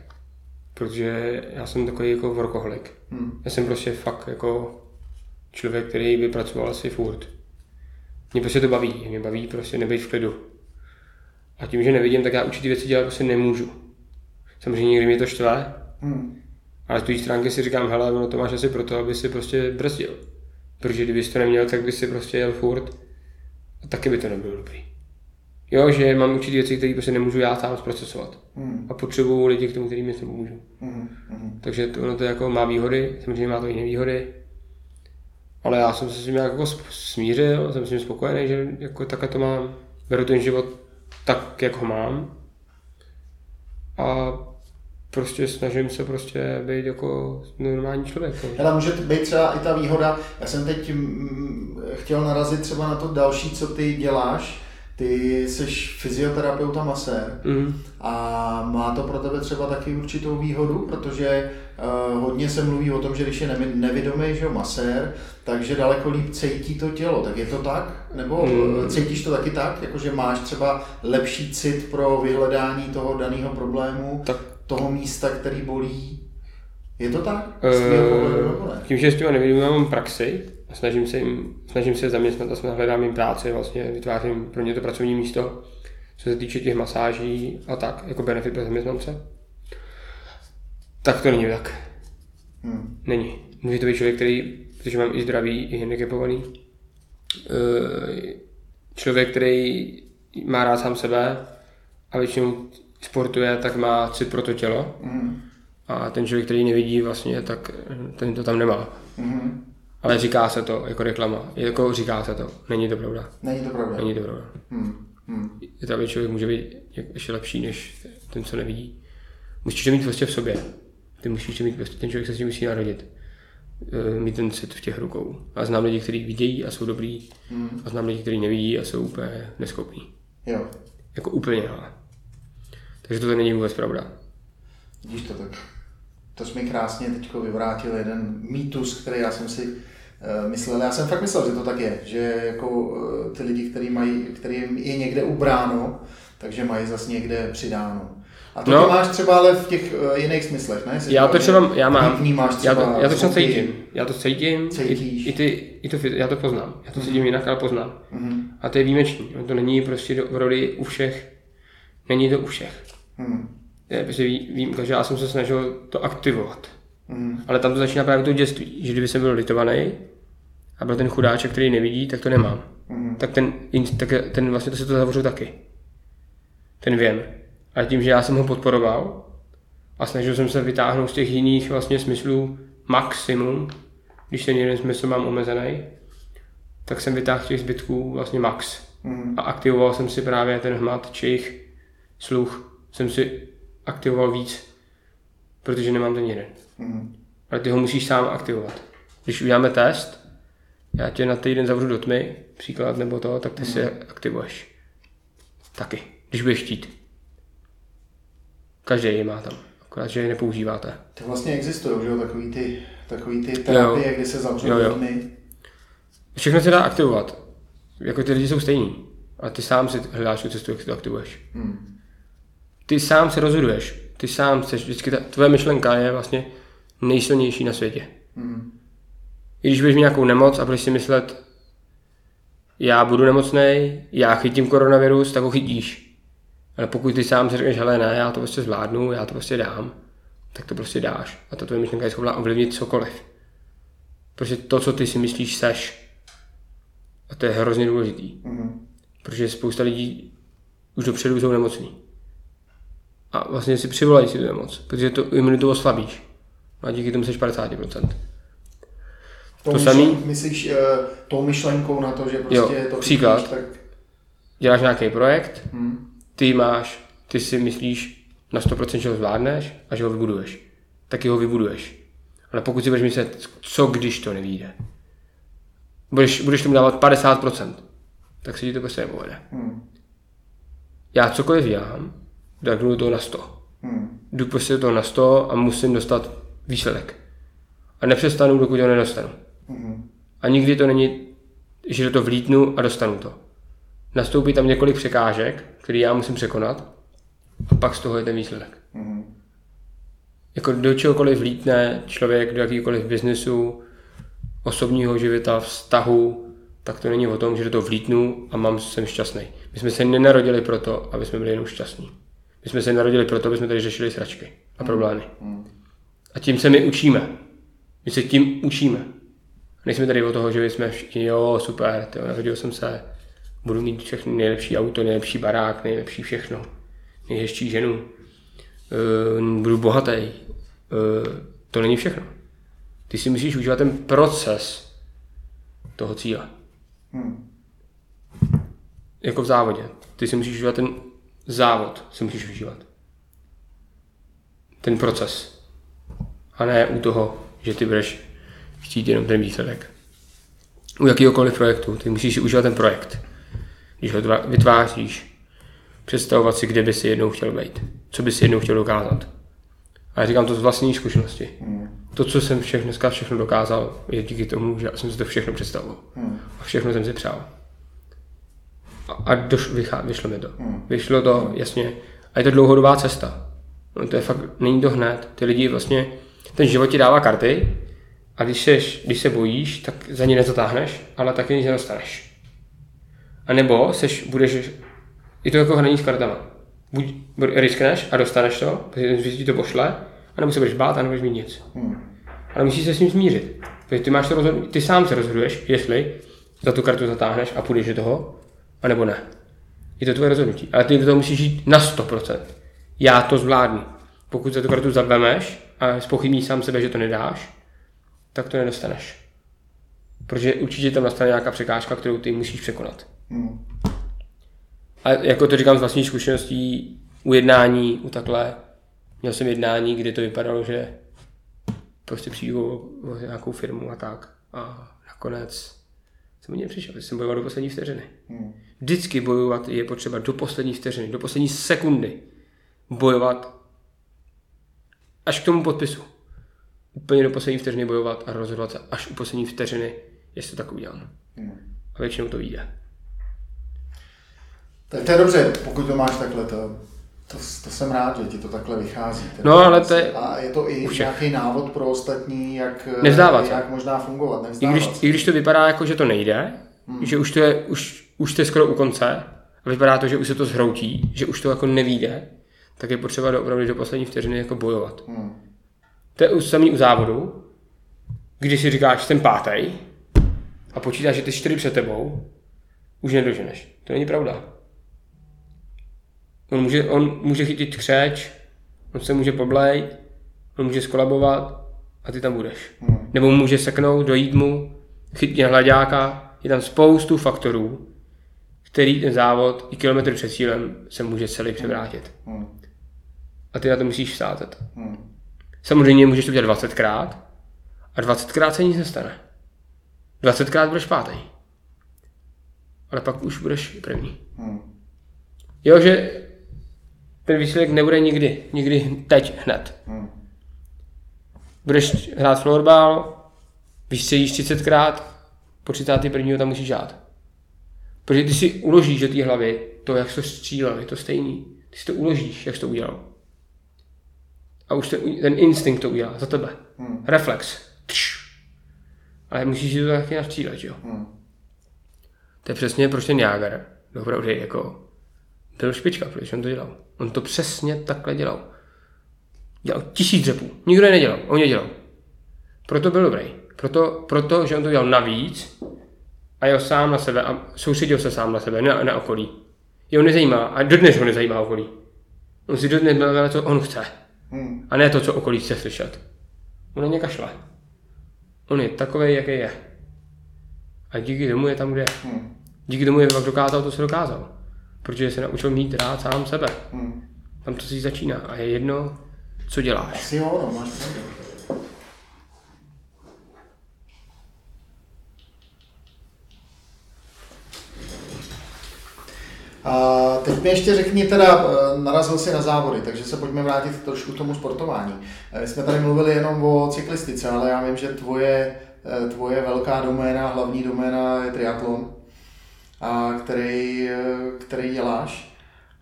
protože já jsem takový jako workoholik. Hmm. Já jsem prostě fakt jako člověk, který by pracoval asi furt. Mě prostě to baví, mě baví prostě nebejt v klidu. A tím, že nevidím, tak já určitý věci dělat prostě nemůžu. Samozřejmě někdy mě to štve, Hmm. ale z té stránky si říkám, hele, ono to máš asi proto, aby si prostě brzdil. Protože kdybys to neměl, tak bys si prostě jel furt a taky by to nebylo dobrý. Jo, že mám určitý věci, které prostě nemůžu já sám zprocesovat. Hmm. A potřebuju lidi k tomu, který mi to pomůžou. Hmm. Hmm. Takže to, ono to jako má výhody, samozřejmě má to i nevýhody. Ale já jsem se s tím nějak jako smířil, jsem s tím spokojený, že jako takhle to mám. Beru ten život tak, jak ho mám. A prostě snažím se prostě být jako normální člověk. no. Hele, může to být třeba i ta výhoda, já jsem teď mm, chtěl narazit třeba na to další, co ty děláš, ty jsi fyzioterapeut a masér Mhm. a má to pro tebe třeba taky určitou výhodu, protože uh, hodně se mluví o tom, že když je nevědomý, že jo, masér, takže daleko líp cítí to tělo, tak je to tak? Nebo Mm. mm. cítíš to taky tak, jakože máš třeba lepší cit pro vyhledání toho daného problému, Tak toho místa, který bolí? Je to tak? Eh, Z ne? tím, že s těma nevidím, mám praxi snažím se, jim, snažím se zaměstnat a jsme- hledám jim práci, vlastně vytvářím pro ně to pracovní místo, co se týče těch masáží a tak, jako benefit pro zaměstnance. Tak to není tak. Hmm. Není. Může to být člověk, který, protože mám i zdraví, i handicapovaný, eh, člověk, který má rád sám sebe a většinou sportuje, tak má cit pro to tělo. Hmm. A ten člověk, který nevidí vlastně, tak ten to tam nemá. Hmm. Ale říká se to jako reklama. Jako říká se to. Není to pravda. Není to pravda. Není to pravda. Hmm. Hmm. Je to, aby člověk může být ještě lepší než ten, co nevidí. Musíš to mít prostě v sobě. Ty musíš mít prostě, ten člověk se s tím musí narodit. Eh, Mít ten cit v těch rukou. A znám lidi, kteří vidějí a jsou dobrý. Hmm. A znám lidi, kteří nevidí a jsou úplně neschopní. Jo, Jako úplně, ale. Takže to není vůbec pravda. vidíš to tak. To jsi mi krásně teď vyvrátil jeden mýtus, který já jsem si uh, myslel. Já jsem fakt myslel, že to tak je, že jako uh, ty lidi, který mají, kterým je někde ubráno, takže mají zase někde přidáno. A to No. no. máš třeba ale v těch uh, jiných smyslech, ne? Jsi Já to třeba, já mám, Vnímáš já třeba to, já to třeba cítím. Já to cítím, Cítíš. i, i, ty, i to, já to poznám. Já to cítím jinak, ale poznám. Mhm. A to je výjimečný. To není prostě do, v roli u všech. Není to u všech. Mhm. Je prostě vý, výjimka, že já jsem se snažil to aktivovat. Mhm. Ale tam to začíná právě to dětství, že kdyby jsem byl litovaný a byl ten chudáček, který nevidí, tak to nemám. Mhm. Tak ten, tak ten vlastně to se to zavořil taky. Ten věm. A tím, že já jsem ho podporoval a snažil jsem se vytáhnout z těch jiných vlastně smyslů maximum, když ten jeden smysl mám omezený, tak jsem vytáhl těch zbytků vlastně max. Mhm. A aktivoval jsem si právě ten hmat, čich, sluch, jsem si aktivoval víc, protože nemám ten jeden. Mhm. Ale ty ho musíš sám aktivovat. Když uděláme test, já tě na týden zavřu do tmy, příklad nebo to, tak ty si aktivuješ. Taky, když budeš chtít. Každý je má tam, akorát, že je nepoužíváte. To vlastně existují, že jo, takový ty, takový ty terapie, kdy se zavřou Jo, jo. tmy. Všechno se dá aktivovat. Jako ty lidi jsou stejní. A ty sám si hledáš tu cestu, jak si to aktivuješ. Hmm. Ty sám se rozhoduješ. Ty sám chceš, vždycky ta, tvoje myšlenka je vlastně nejsilnější na světě. Hmm. I když budeš mít nějakou nemoc a budeš si myslet, já budu nemocný, já chytím koronavirus, tak ho chytíš. Ale pokud ty sám si řekneš, hele ne, já to prostě zvládnu, já to prostě dám, tak to prostě dáš. A ta tvoje myšlenka je schopná ovlivnit cokoliv. Protože to, co ty si myslíš, seš. A to je hrozně důležitý. Hmm. Protože spousta lidí už dopředu jsou nemocní. A vlastně si přivolají si tu nemoc, protože to imunitu oslabíš. A díky tomu jsi 50%. To, To samý? Myslíš uh, tou myšlenkou na to, že prostě Jo, to příklad. chytíš, tak... Děláš nějaký projekt, Hmm. Ty máš, ty si myslíš na 100%, že ho zvládneš a že ho vybuduješ. Taky ho vybuduješ. Ale pokud si budeš myslet, co když to nevíde, budeš, budeš tomu dávat 50%, tak se ti to prostě nepovede. Hmm. Já cokoliv dělám, tak jdu do toho na 100. Hmm. Jdu prostě do toho na 100 a musím dostat výsledek. A nepřestanu, dokud ho nedostanu. Hmm. A nikdy to není, že do to vlítnu a dostanu to. Nastoupí tam několik překážek, které já musím překonat a pak z toho je ten výsledek. Mm-hmm. Jako do čehokoliv vlítne člověk, do jakýkoliv biznesu, osobního života, vztahu, tak to není o tom, že do toho vlítnu a mám, jsem šťastný. My jsme se nenarodili proto, aby jsme byli jenom šťastní. My jsme se narodili proto, aby jsme tady řešili sračky a problémy. A tím se my učíme. My se tím učíme. Nejsme tady o toho, že jsme všichni, jo, super, tyjo, narodil jsem se, budu mít všechny nejlepší auto, nejlepší barák, nejlepší všechno, nejhezčí ženu, uh, budu bohatý. Uh, to není všechno. Ty si musíš užívat ten proces toho cíle. Hmm. Jako v závodě. Ty si musíš užívat ten závod, si musíš užívat. Ten proces. A ne u toho, že ty budeš chtít jenom ten výsledek. U jakýkoliv projektu, ty musíš si užívat ten projekt. Když ho vytváříš, představovat si, kde by si jednou chtěl být. Co by si jednou chtěl dokázat. A já říkám to z vlastní zkušenosti. Hmm. To, co jsem všechno, dneska všechno dokázal, je díky tomu, že jsem si to všechno představoval. Hmm. A všechno jsem si přál. A, a doš, vychá, vyšlo mi to. Hmm. Vyšlo to, jasně. A je to dlouhodobá cesta. No, to je fakt, není to hned. Ty lidi vlastně, ten život ti dává karty a když, seš, když se bojíš, tak za ně nezatáhneš, ale taky nic nedostaneš. A nebo seš, budeš, je to jako hraní s kartama. Buď riskneš a dostaneš to, protože ti to pošle, anebo se budeš bát a nebudeš mít nic. Hmm. Ale musíš se s ním smířit. Protože ty, máš to rozhod- ty sám se rozhoduješ, jestli za tu kartu zatáhneš a půjdeš do toho, anebo ne. Je to tvoje rozhodnutí. Ale ty do toho musíš jít na 100%. Já to zvládnu. Pokud za tu kartu zavemeš a spochybníš sám sebe, že to nedáš, tak to nedostaneš. Protože určitě tam nastane nějaká překážka, kterou ty musíš překonat. Hmm. A jako to říkám z vlastní zkušeností, u jednání, u takhle, měl jsem jednání, kdy to vypadalo, že prostě přijdu o, o nějakou firmu a tak. A nakonec jsem o něm přišel, jsem bojoval do poslední vteřiny. Hmm. Vždycky bojovat je potřeba do poslední vteřiny, do poslední sekundy. Bojovat až k tomu podpisu. Úplně do poslední vteřiny bojovat a rozhodovat se až u poslední vteřiny, jestli to tak udělám. Hmm. A většinou to vyjde. Tak to je dobře, pokud to máš takhle, to, to, to jsem rád, že ti to takhle vychází. No, ale to je... A je to i nějaký návod pro ostatní, jak, Nevzdávat jak možná fungovat. I když, I když to vypadá jako, že to nejde, hmm. že už to, je, už, už to je skoro u konce a vypadá to, že už se to zhroutí, že už to jako nevíde, tak je potřeba do, opravdu do poslední vteřiny jako bojovat. Hmm. To je samý u závodu, když si říkáš, jsem pátý a počítáš, že ty čtyři před tebou, už nedoženeš. To není pravda. On může, on může chytit křeč, on se může poblejt, on může skolabovat a ty tam budeš. Hmm. Nebo může seknout, dojít mu, chytit hladáka, je tam spoustu faktorů, který ten závod i kilometr před cílem se může celý převrátit. Hmm. A ty na to musíš vsázet. Hmm. Samozřejmě můžeš to dělat 20krát a 20krát se nic nestane. 20krát budeš pátý. Ale pak už budeš první. Hmm. Jo, že ten výsledek nebude nikdy, nikdy teď hned. Hmm. Budeš hrát florbal, vystřelíš 30krát, po 31. tam musíš žát. Protože ty si uložíš do té hlavy to, jak to střílel, je to stejný. Ty si to uložíš, jak jsi to udělal. A už ten, ten instinkt to udělá za tebe. Hmm. Reflex. Tš. Ale musíš si to taky nastřílet, jo. Hmm. To je přesně proč ten Jáger, opravdu jako byl špička, protože on to dělal. On to přesně takhle dělal. Dělal tisíc dřepů. Nikdo je nedělal, on je dělal. Proto byl dobrý. Proto, proto, že on to dělal navíc a jel sám na sebe a soustředil se sám na sebe, na, na okolí. Jeho nezajímá, a dodnes ho nezajímá okolí. On si dodnes na co on chce. Hmm. A ne to, co okolí chce slyšet. On na ně kašle. On je takový, jaký je. A díky tomu je tam, kde je. Hmm. Díky tomu je pak dokázal to, co dokázal protože se naučil mít rád sám sebe. Hmm. Tam to si začíná a je jedno, co děláš. Asi jo, no, máš pravdu. A teď mi ještě řekni teda, eh, narazil si na závody, takže se pojďme vrátit trošku k tomu sportování. Eh, my jsme tady mluvili jenom o cyklistice, ale já vím, že tvoje, eh, tvoje velká doména, hlavní doména je triatlon. A který, který děláš.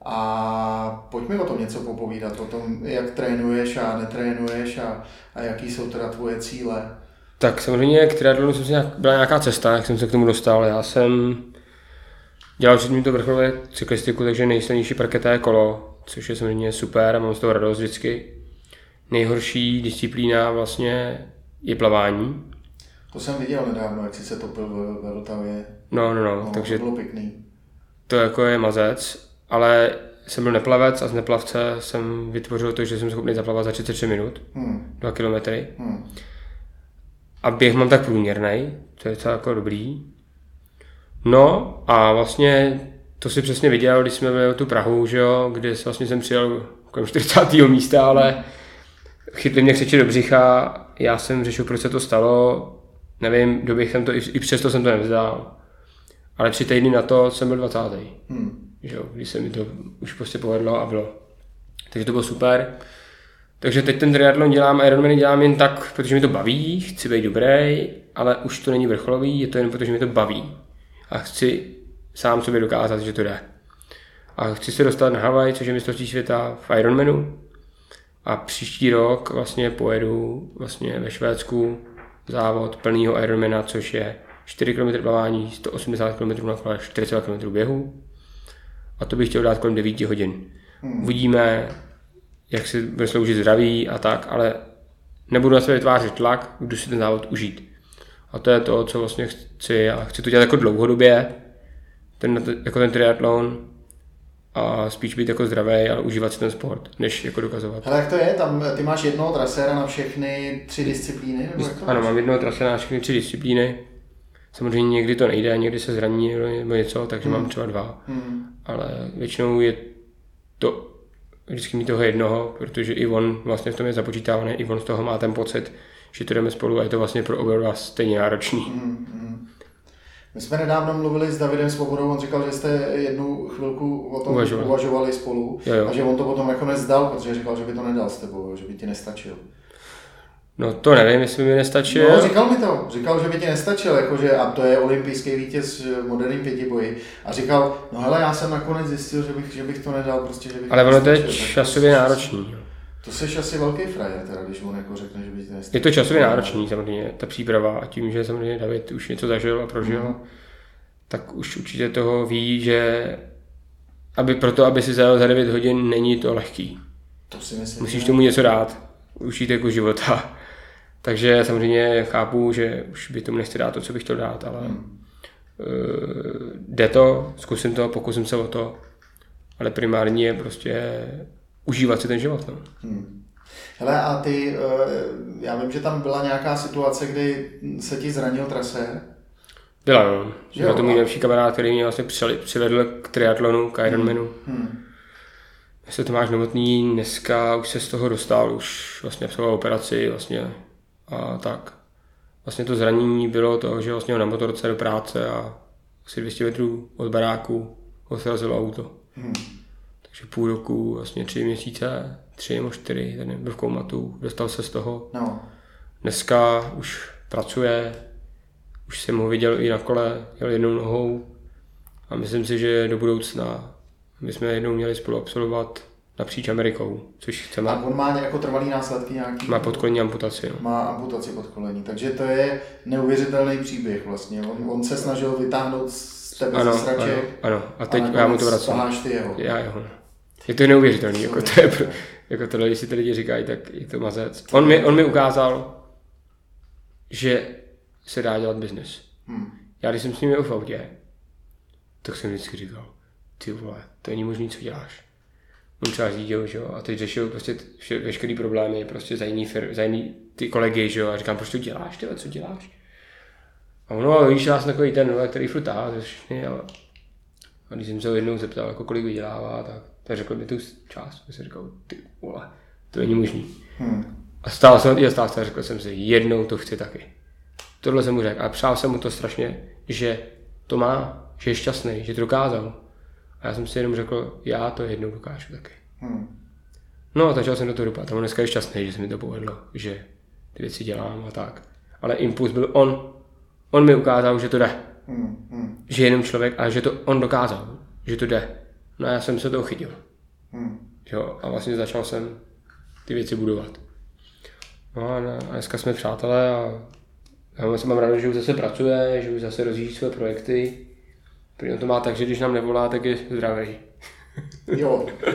A pojď mi o tom něco popovídat, o tom, jak trénuješ a netrénuješ a, a jaký jsou teda tvoje cíle. Tak samozřejmě k triatlonu jsem nějak, byla nějaká cesta, jak jsem se k tomu dostal. Já jsem dělal předtím to vrcholové cyklistiku, takže nejsilnější parketa je kolo, což je samozřejmě super a mám z toho radost vždycky. Nejhorší disciplína vlastně je plavání. To jsem viděl nedávno, jak jsi se topil ve, ve Vltavě. No, no, no, No, takže to bylo pěkný. to jako je mazec, ale jsem byl neplavec a z neplavce jsem vytvořil to, že jsem schopný zaplavat za 33 minut, Hmm. 2 kilometry. Hmm. A běh mám tak průměrný, to je docela jako dobrý. No a vlastně to si přesně viděl, když jsme byli tu Prahu, že jo, kde vlastně jsem přijel kolem 40. místa, ale chytli mě křeči do břicha, já jsem řešil, proč se to stalo, nevím, doběh jsem to, i, i přesto jsem to nevzdal. Ale tři týdny na to jsem byl 20. Hmm. Že jo, když se mi to už prostě povedlo a bylo. Takže to bylo super. Takže teď ten triatlon dělám, Ironman dělám jen tak, protože mi to baví, chci být dobrý, ale už to není vrcholový, je to jen protože mi to baví. A chci sám sobě dokázat, že to jde. A chci se dostat na Havaj, což je mistrovství světa v Ironmanu. A příští rok vlastně pojedu vlastně ve Švédsku závod plného Ironmana, což je 4 km plavání, 180 km na kole, 40 km běhu. A to bych chtěl dát kolem 9 hodin. Hmm. Uvidíme, jak si bude sloužit zdraví a tak, ale nebudu na sebe vytvářet tlak, jdu si ten závod užít. A to je to, co vlastně chci a chci to dělat jako dlouhodobě, ten, jako ten triatlon a spíš být jako zdravý, ale užívat si ten sport, než jako dokazovat. Hele, jak to je? Tam ty máš jednoho traséra na všechny tři disciplíny? Nebo jak to Ano, mám jednoho trase na všechny tři disciplíny. Samozřejmě někdy to nejde, někdy se zraní nebo něco, takže mám třeba dva. Hmm. Ale většinou je to vždycky mít toho jednoho, protože i on vlastně v tom je započítávaný, i on z toho má ten pocit, že to jdeme spolu a je to vlastně pro oba stejně náročný. Hmm. My jsme nedávno mluvili s Davidem Svobodou, on říkal, že jste jednu chvilku o tom Uvažovali. uvažovali spolu Jo, jo. a že on to potom jako nezdal, protože říkal, že by to nedal s tebou, že by ti nestačil. No to nevím, jestli by mi nestačil. No, říkal mi to. Říkal, že by ti nestačil, jakože, a to je olympijský vítěz v moderním pětiboji. A říkal, no hele, já jsem nakonec zjistil, že bych, že bych to nedal, prostě, že bych Ale ono to je časově náročný. To jsi asi velký frajer, teda, když on jako řekne, že by nestačil. Je to časově náročný samozřejmě, ta příprava a tím, že samozřejmě David už něco zažil a prožil, Mhm. tak už určitě toho ví, že aby proto, aby si zajel za 9 hodin, není to lehký. To si myslím. Musíš tomu něco dát, učit jako života. *laughs* Takže samozřejmě chápu, že už by tomu nechci dát to, co bych chtěl dát, ale Hmm. uh, jde to, zkusím to, pokusím se o to, ale primární je prostě užívat si ten život. No. Hmm. Hele, a ty, eh, já vím, že tam byla nějaká situace, kdy se ti zranil trasér. Byla, no. Jo, Byl to můj nejlepší kamarád, který mě vlastně přivedl k triatlonu, k Ironmanu. Hmm. Se Tomáš Novotný dneska už se z toho dostal, už vlastně absolvoval operaci vlastně a tak. Vlastně to zranění bylo to, že vlastně na motorce do práce a asi 200 metrů od baráku ho srazilo auto. Hmm. Takže půl roku, vlastně tři měsíce, tři nebo čtyři, ten byl v koumatu, dostal se z toho. No. Dneska už pracuje, už jsem ho viděl i na kole, jel jednou nohou a myslím si, že do budoucna my jsme jednou měli spolu absolvovat napříč Amerikou, což chceme. A on má jako trvalý následky nějaký? Má podkolní amputaci. No. Má amputaci podkolení, takže to je neuvěřitelný příběh vlastně. On, on se snažil vytáhnout z tebe Ano, ze ano, sraček ano. A teď a já mu to vracím. ty jeho. Já jeho. Je to neuvěřitelný, jako to je, pro, jako tohle, když si ty lidi říkají, tak je to mazec. On mi, on mi ukázal, že se dá dělat biznis. Hmm. Já když jsem s ním jel v autě, tak jsem vždycky říkal, ty vole, to není možný, co děláš. On třeba řídil, že jo, a teď řešil prostě vše, veškerý problémy prostě za jiný, fir, za jiný ty kolegy, že jo, a říkám, proč to děláš, tyhle, co děláš? A ono, ale víš, já jsem takový ten, který furt tahá ze všechny, ale a když jsem se ho jednou zeptal, jako kolik vydělává, tak, tak řekl mi tu část. A jsem říkal, ty vole, to není možný. Hmm. A stál jsem, a stál jsem, řekl jsem si, jednou to chci taky. Tohle jsem mu řekl, a přál jsem mu to strašně, že to má, že je šťastný, že to dokázal. A já jsem si jenom řekl, já to jednou dokážu taky. Hmm. No a začal jsem do toho dopadat. A on dneska je šťastný, že se mi to povedlo, že ty věci dělám a tak. Ale impuls byl on. On mi ukázal, že to jde. Hmm, hmm, Že je jenom člověk a že to on dokázal, že to jde. No a já jsem se toho chytil. hmm. Jo, a vlastně začal jsem ty věci budovat. No a, na- a dneska jsme přátelé a já moc mám rád, že už zase pracuje, že už zase rozjíždí své projekty. On to má tak, že když nám nevolá, tak je zdravý. Jo, *laughs*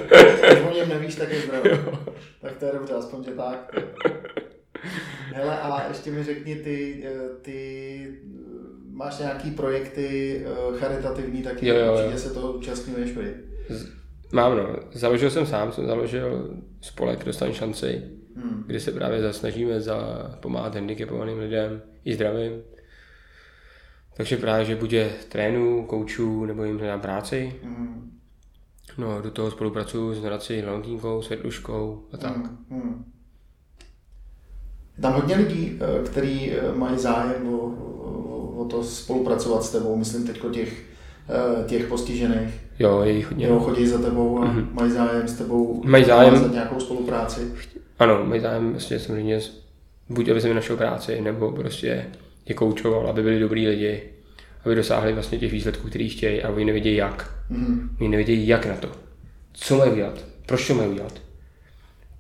když o něm nevíš, tak je zdravý. Tak to je dobře, aspoň že tak. Hele, a ještě mi řekni, ty, eh, ty eh, máš nějaký projekty eh, charitativní, taky Jo, jo, jo. určitě se toho účastňuješ, vy. Mám no, založil jsem sám, jsem založil spolek Dostaň šanci, Hmm. kde se právě za- snažíme za pomáhat handicapovaným lidem i zdravým. Takže právě, že buď je trénu, koučů, nebo jim hledám práci. Hmm. No, do toho spolupracuju s Nadací Leontínkou, Světluškou a tak. Hmm. Hmm. Je tam hodně lidí, eh, kteří eh, mají zájem o, o, o to spolupracovat s tebou, myslím teď těch, těch postižených. Jo, je jich hodně. Jo, chodí za tebou a Mhm. mají zájem s tebou Mají zájem. navázat nějakou spolupráci. Ano, mají zájem vlastně samozřejmě buď aby se mi našel práci, nebo prostě je koučoval, aby byli dobrý lidi, aby dosáhli vlastně těch výsledků, který chtějí a oni nevědějí jak. Mhm. Oni nevědějí jak na to. Co mají udělat? Proč to mají udělat?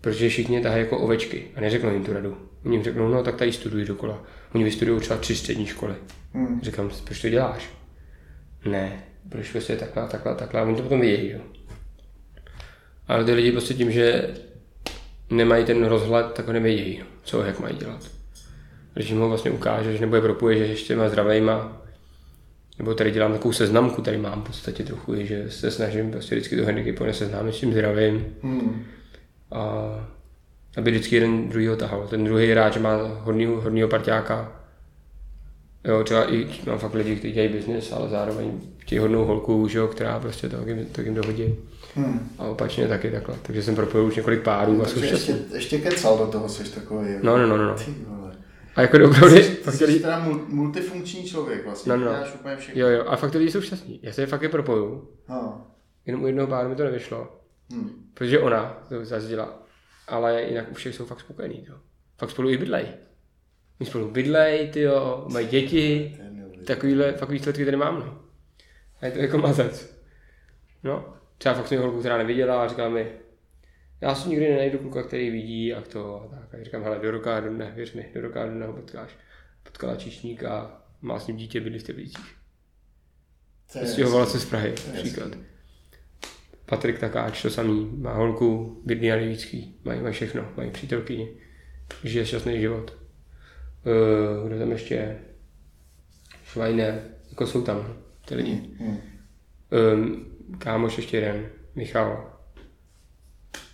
Protože všichni tahají jako ovečky a neřeknou jim tu radu. Oni jim řeknou, no tak tady studují dokola. Oni vystudují třeba tři střední školy. Hmm. Říkám, proč to děláš? Ne, proč prostě takhle, takhle, takhle. Oni to potom vědí, jo. Ale ty lidi prostě tím, že nemají ten rozhled, tak ho nevědějí, co jak mají dělat. Když jim ho vlastně ukážeš, nebo je propoješ ještě těma zdravejma, nebo tady dělám takovou seznamku, tady mám v podstatě trochu, že se snažím prostě vždycky to handicapované seznámit s tím zdravým Hmm. a aby vždycky jeden druhýho tahal. Ten druhý hráč má hodnýho, hodnýho parťáka. Jo, třeba i mám fakt lidi, kteří dělají biznis, ale zároveň chtějí hodnou holku, že jo, která prostě to jim, to jim dohodí. Hmm. A opačně taky takhle. Takže jsem propojil už několik párů a jsou Takže ještě, ještě kecal do toho, jsi takový. No, no, no, no. no. Ty vole. A jako opravdu, Ty fakt jsi teda mul- multifunkční člověk vlastně. No, no. Děláš úplně všechno. jo, jo, a fakt lidi jsou šťastní. Já se je fakt je propoju. Ha. Jenom u jednoho páru mi to nevyšlo, Hm. protože ona to zase dělá. Ale jinak u všech jsou fakt spokojení, jo. Fakt spolu i bydlej. My spolu bydlej, ty jo, mají děti, takovýhle fakt výsledky tady mám, no. A je to jako mazec. No, třeba fakt jsem holku, která neviděla a říkala mi, já si nikdy nenajdu kluka, který vidí a to a tak. A říkám, hele, do roka, do dne, věř mi, do roka, do dne ho potkáš. Potkala číšníka a má s ním dítě, bydlí v Teplicích. Stěhovala se z Prahy, příklad. Patrik Takáč, to samý, má holku, bydlí na Nejvícký, mají, mají všechno, mají přítelkyni, žije šťastný život. Uh, kdo tam ještě je? Švajner, jako jsou tam ty lidi. Hm. Um, kámoš ještě jeden, Michal.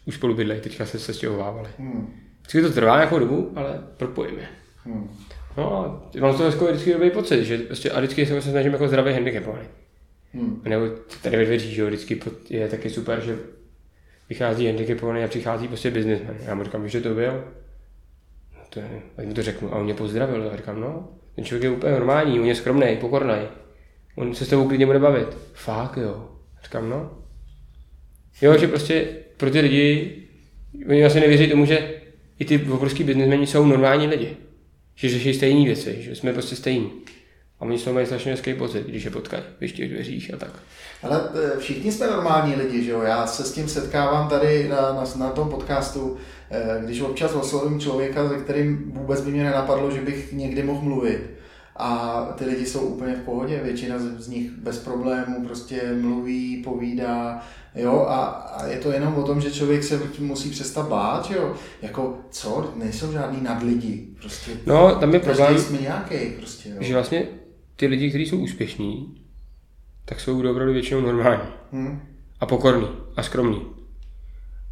Už spolu bydlej, teďka se sestěhovávali. Hm. Vždycky to trvá nějakou dobu, ale propojíme. Hm. No a mám z toho hezkou vždycky dobrý pocit, že prostě, a vždycky se snažím jako zdravý handicapovaný. Hm. Nebo tady ve dveřích, že jo, vždycky je taky super, že vychází handicapovaný a přichází prostě businessman. Já mu říkám, že to byl? To je, ať mu to řeknu. A on mě pozdravil. A říkám, no, ten člověk je úplně normální, on je skromný, pokorný. On se s tebou klidně bude bavit. Fakt jo. A říkám, no. Jo, že prostě pro ty lidi, oni vlastně nevěří tomu, že i ty obrovský biznesmeni jsou normální lidi. Že řeší stejné věci, že jsme prostě stejní. A oni toho mají strašně hezký pocit, když je potkají v těch dveřích a tak. Ale eh, všichni jsme normální lidi, že jo? Já se s tím setkávám tady na, na, na tom podcastu, eh, když občas oslovím člověka, se kterým vůbec by mě nenapadlo, že bych někdy mohl mluvit. A ty lidi jsou úplně v pohodě, většina z nich bez problémů prostě mluví, povídá, jo, a, a je to jenom o tom, že člověk se musí přestat bát, že jo, jako co, nejsou žádný nadlidi, prostě No, tam je problém, jsme nějaký, prostě, jo. že vlastně ty lidi, kteří jsou úspěšní, tak jsou opravdu většinou normální. Hm? A pokorní a skromní.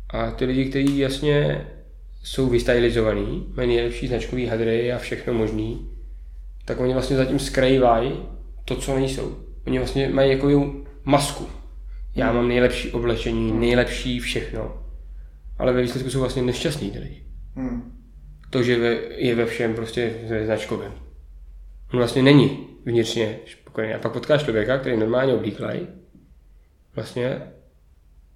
A ty lidi, kteří jasně jsou vystylizovaný, mají nejlepší značkový hadry a všechno možný, tak oni vlastně zatím skrývají to, co nejsou. Oni vlastně mají jako masku. Já mám nejlepší oblečení, nejlepší všechno. Ale ve výsledku jsou vlastně nešťastní ty lidi. Hm. To, že je ve všem prostě značkovém. On vlastně není vnitřně spokojený. A pak potkáš člověka, který normálně oblíklej, vlastně,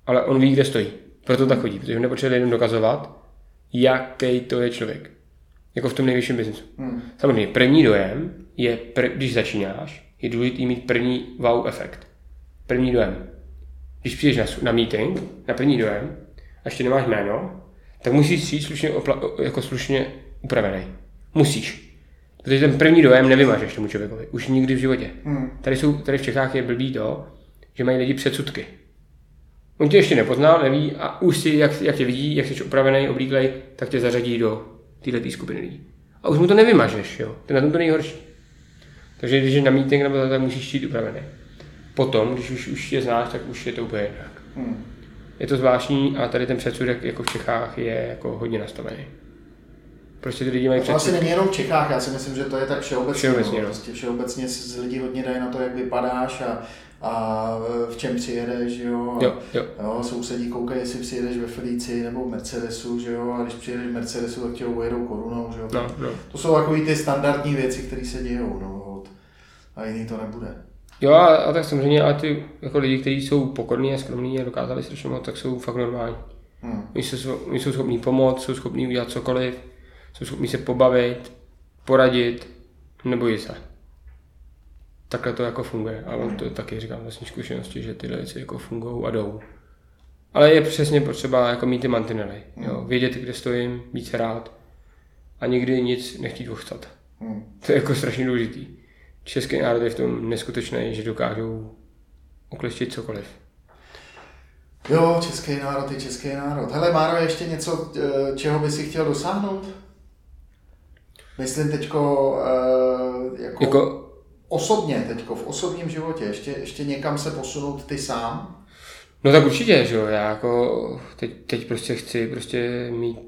ale on ví, kde stojí. Proto tak chodí, protože on nepotřebuje lidem dokazovat, jaký to je člověk. Jako v tom nejvyšším biznesu. Hm. Samozřejmě, první dojem je, pr- když začínáš, je důležité mít první wow efekt. První dojem. Když přijdeš na, na meeting, na první dojem, a ještě nemáš jméno, tak musíš přijít slušně, opla- jako slušně upravený. Musíš. Protože ten první dojem nevymažeš tomu člověkovi. Už nikdy v životě. Hmm. Tady, jsou, tady v Čechách je blbý to, že mají lidi předsudky. On tě ještě nepoznal, neví a už si, jak, jak tě vidí, jak jsi upravený, oblíklej, tak tě zařadí do této skupiny lidí. A už mu to nevymažeš, jo. To je na tom to nejhorší. Takže když je na meeting nebo tak musíš jít upravený. Potom, když už, už je znáš, tak už je to úplně jinak. Hmm. Je to zvláštní a tady ten předsudek jako v Čechách je jako hodně nastavený. Prostě ty lidi mají To asi předsudky. není jenom v Čechách, já si myslím, že to je tak všeobecně. Všeobecně, no. no. Prostě všeobecně z lidí hodně dají na to, jak vypadáš a, a v čem přijedeš, jo. A, Jo, jo. Jo, sousedí koukají, jestli přijedeš ve Felici nebo v Mercedesu, že jo, a když přijedeš v Mercedesu, tak tě ujedou korunou, že jo. No, no. To jsou takový ty standardní věci, které se dějou, no, a jiný to nebude. Jo, a, a tak samozřejmě, ale ty jako lidi, kteří jsou pokorní a skromní a dokázali strašně moc, tak jsou fakt normální. Hmm. Oni jsou, oni jsou schopní pomoct, jsou schopní udělat cokoliv, jsou schopní se pobavit, poradit, nebojí se. Takhle to jako funguje. A on to taky říkám vlastní zkušenosti, že tyhle věci jako fungují a jdou. Ale je přesně potřeba jako mít ty mantinely. Jo? Vědět, kde stojím, být se rád a nikdy nic nechtít ochcat. Hmm. To je jako strašně důležitý. Český národ je v tom neskutečný, že dokážou okleštit cokoliv. Jo, český národ je český národ. Hele, Máro, ještě něco, eh, čeho by si chtěl dosáhnout? Myslím teďko eh, jako, Jako, osobně, teďko v osobním životě, ještě, ještě někam se posunout ty sám. no tak určitě, že jo, já jako teď, teď prostě chci prostě mít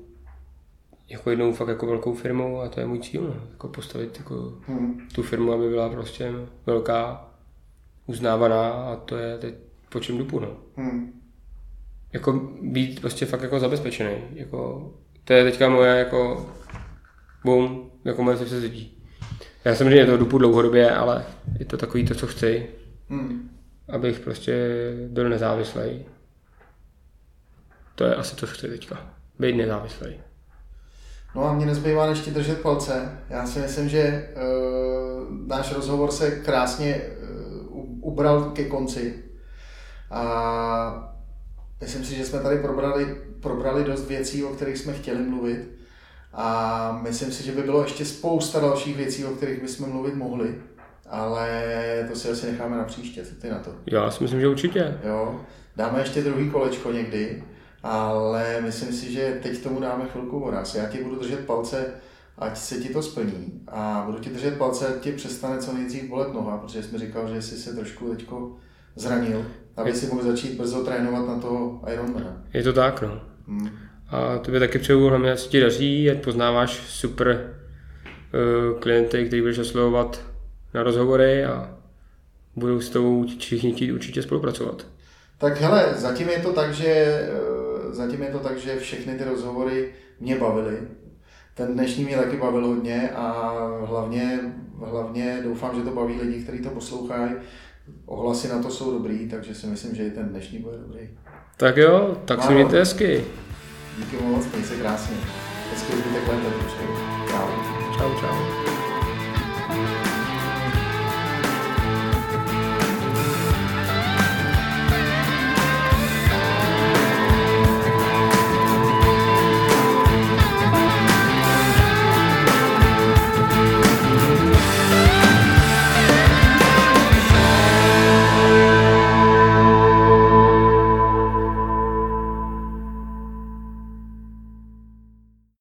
jako jednou fakt jako velkou firmu a to je můj cíl, no. jako postavit jako Hmm. tu firmu, aby byla prostě velká, uznávaná a to je teď po čem dupu, no. Hmm. Jako být prostě fakt jako zabezpečený, jako to je teďka moje jako boom, jako moje se lidí. Já samozřejmě to dupu dlouhodobě, ale je to takový to, co chci, Hmm. abych prostě byl nezávislý. To je asi to, co chci teďka. Být nezávislý. No a mě nezbývá než ti držet palce. Já si myslím, že uh, náš rozhovor se krásně uh, ubral ke konci. A myslím si, že jsme tady probrali, probrali dost věcí, o kterých jsme chtěli mluvit. A myslím si, že by bylo ještě spousta dalších věcí, o kterých bychom mluvit mohli. Ale to si asi necháme na příště, co ty na to. Já si myslím, že určitě. Jo, dáme ještě druhý kolečko někdy, ale myslím si, že teď tomu dáme chvilku voraz. Já ti budu držet palce, ať se ti to splní a budu ti držet palce, ať ti přestane co nejdřív bolet noha, protože jsi mi říkal, že jsi se trošku teďko zranil, aby si mohl začít brzo trénovat na toho Ironmana. Je to tak, no. Hmm. A tobě taky přeju, hlavně ať se ti daří, ať poznáváš super uh, klienty, který budeš oslovovat na rozhovory a budou s tebou všichni chtít určitě spolupracovat. Tak hele, zatím je to tak, že eh, zatím je to tak, že všechny ty rozhovory mě bavily. Ten dnešní mě taky bavil hodně a hlavně, hlavně doufám, že to baví lidi, kteří to poslouchají. Ohlasy na to jsou dobrý, takže si myslím, že i ten dnešní bude dobrý. Tak jo, tak si mějte hezky. Díky moc, měj se krásně. Hezký zbytek léta, Čau. Čau, čau.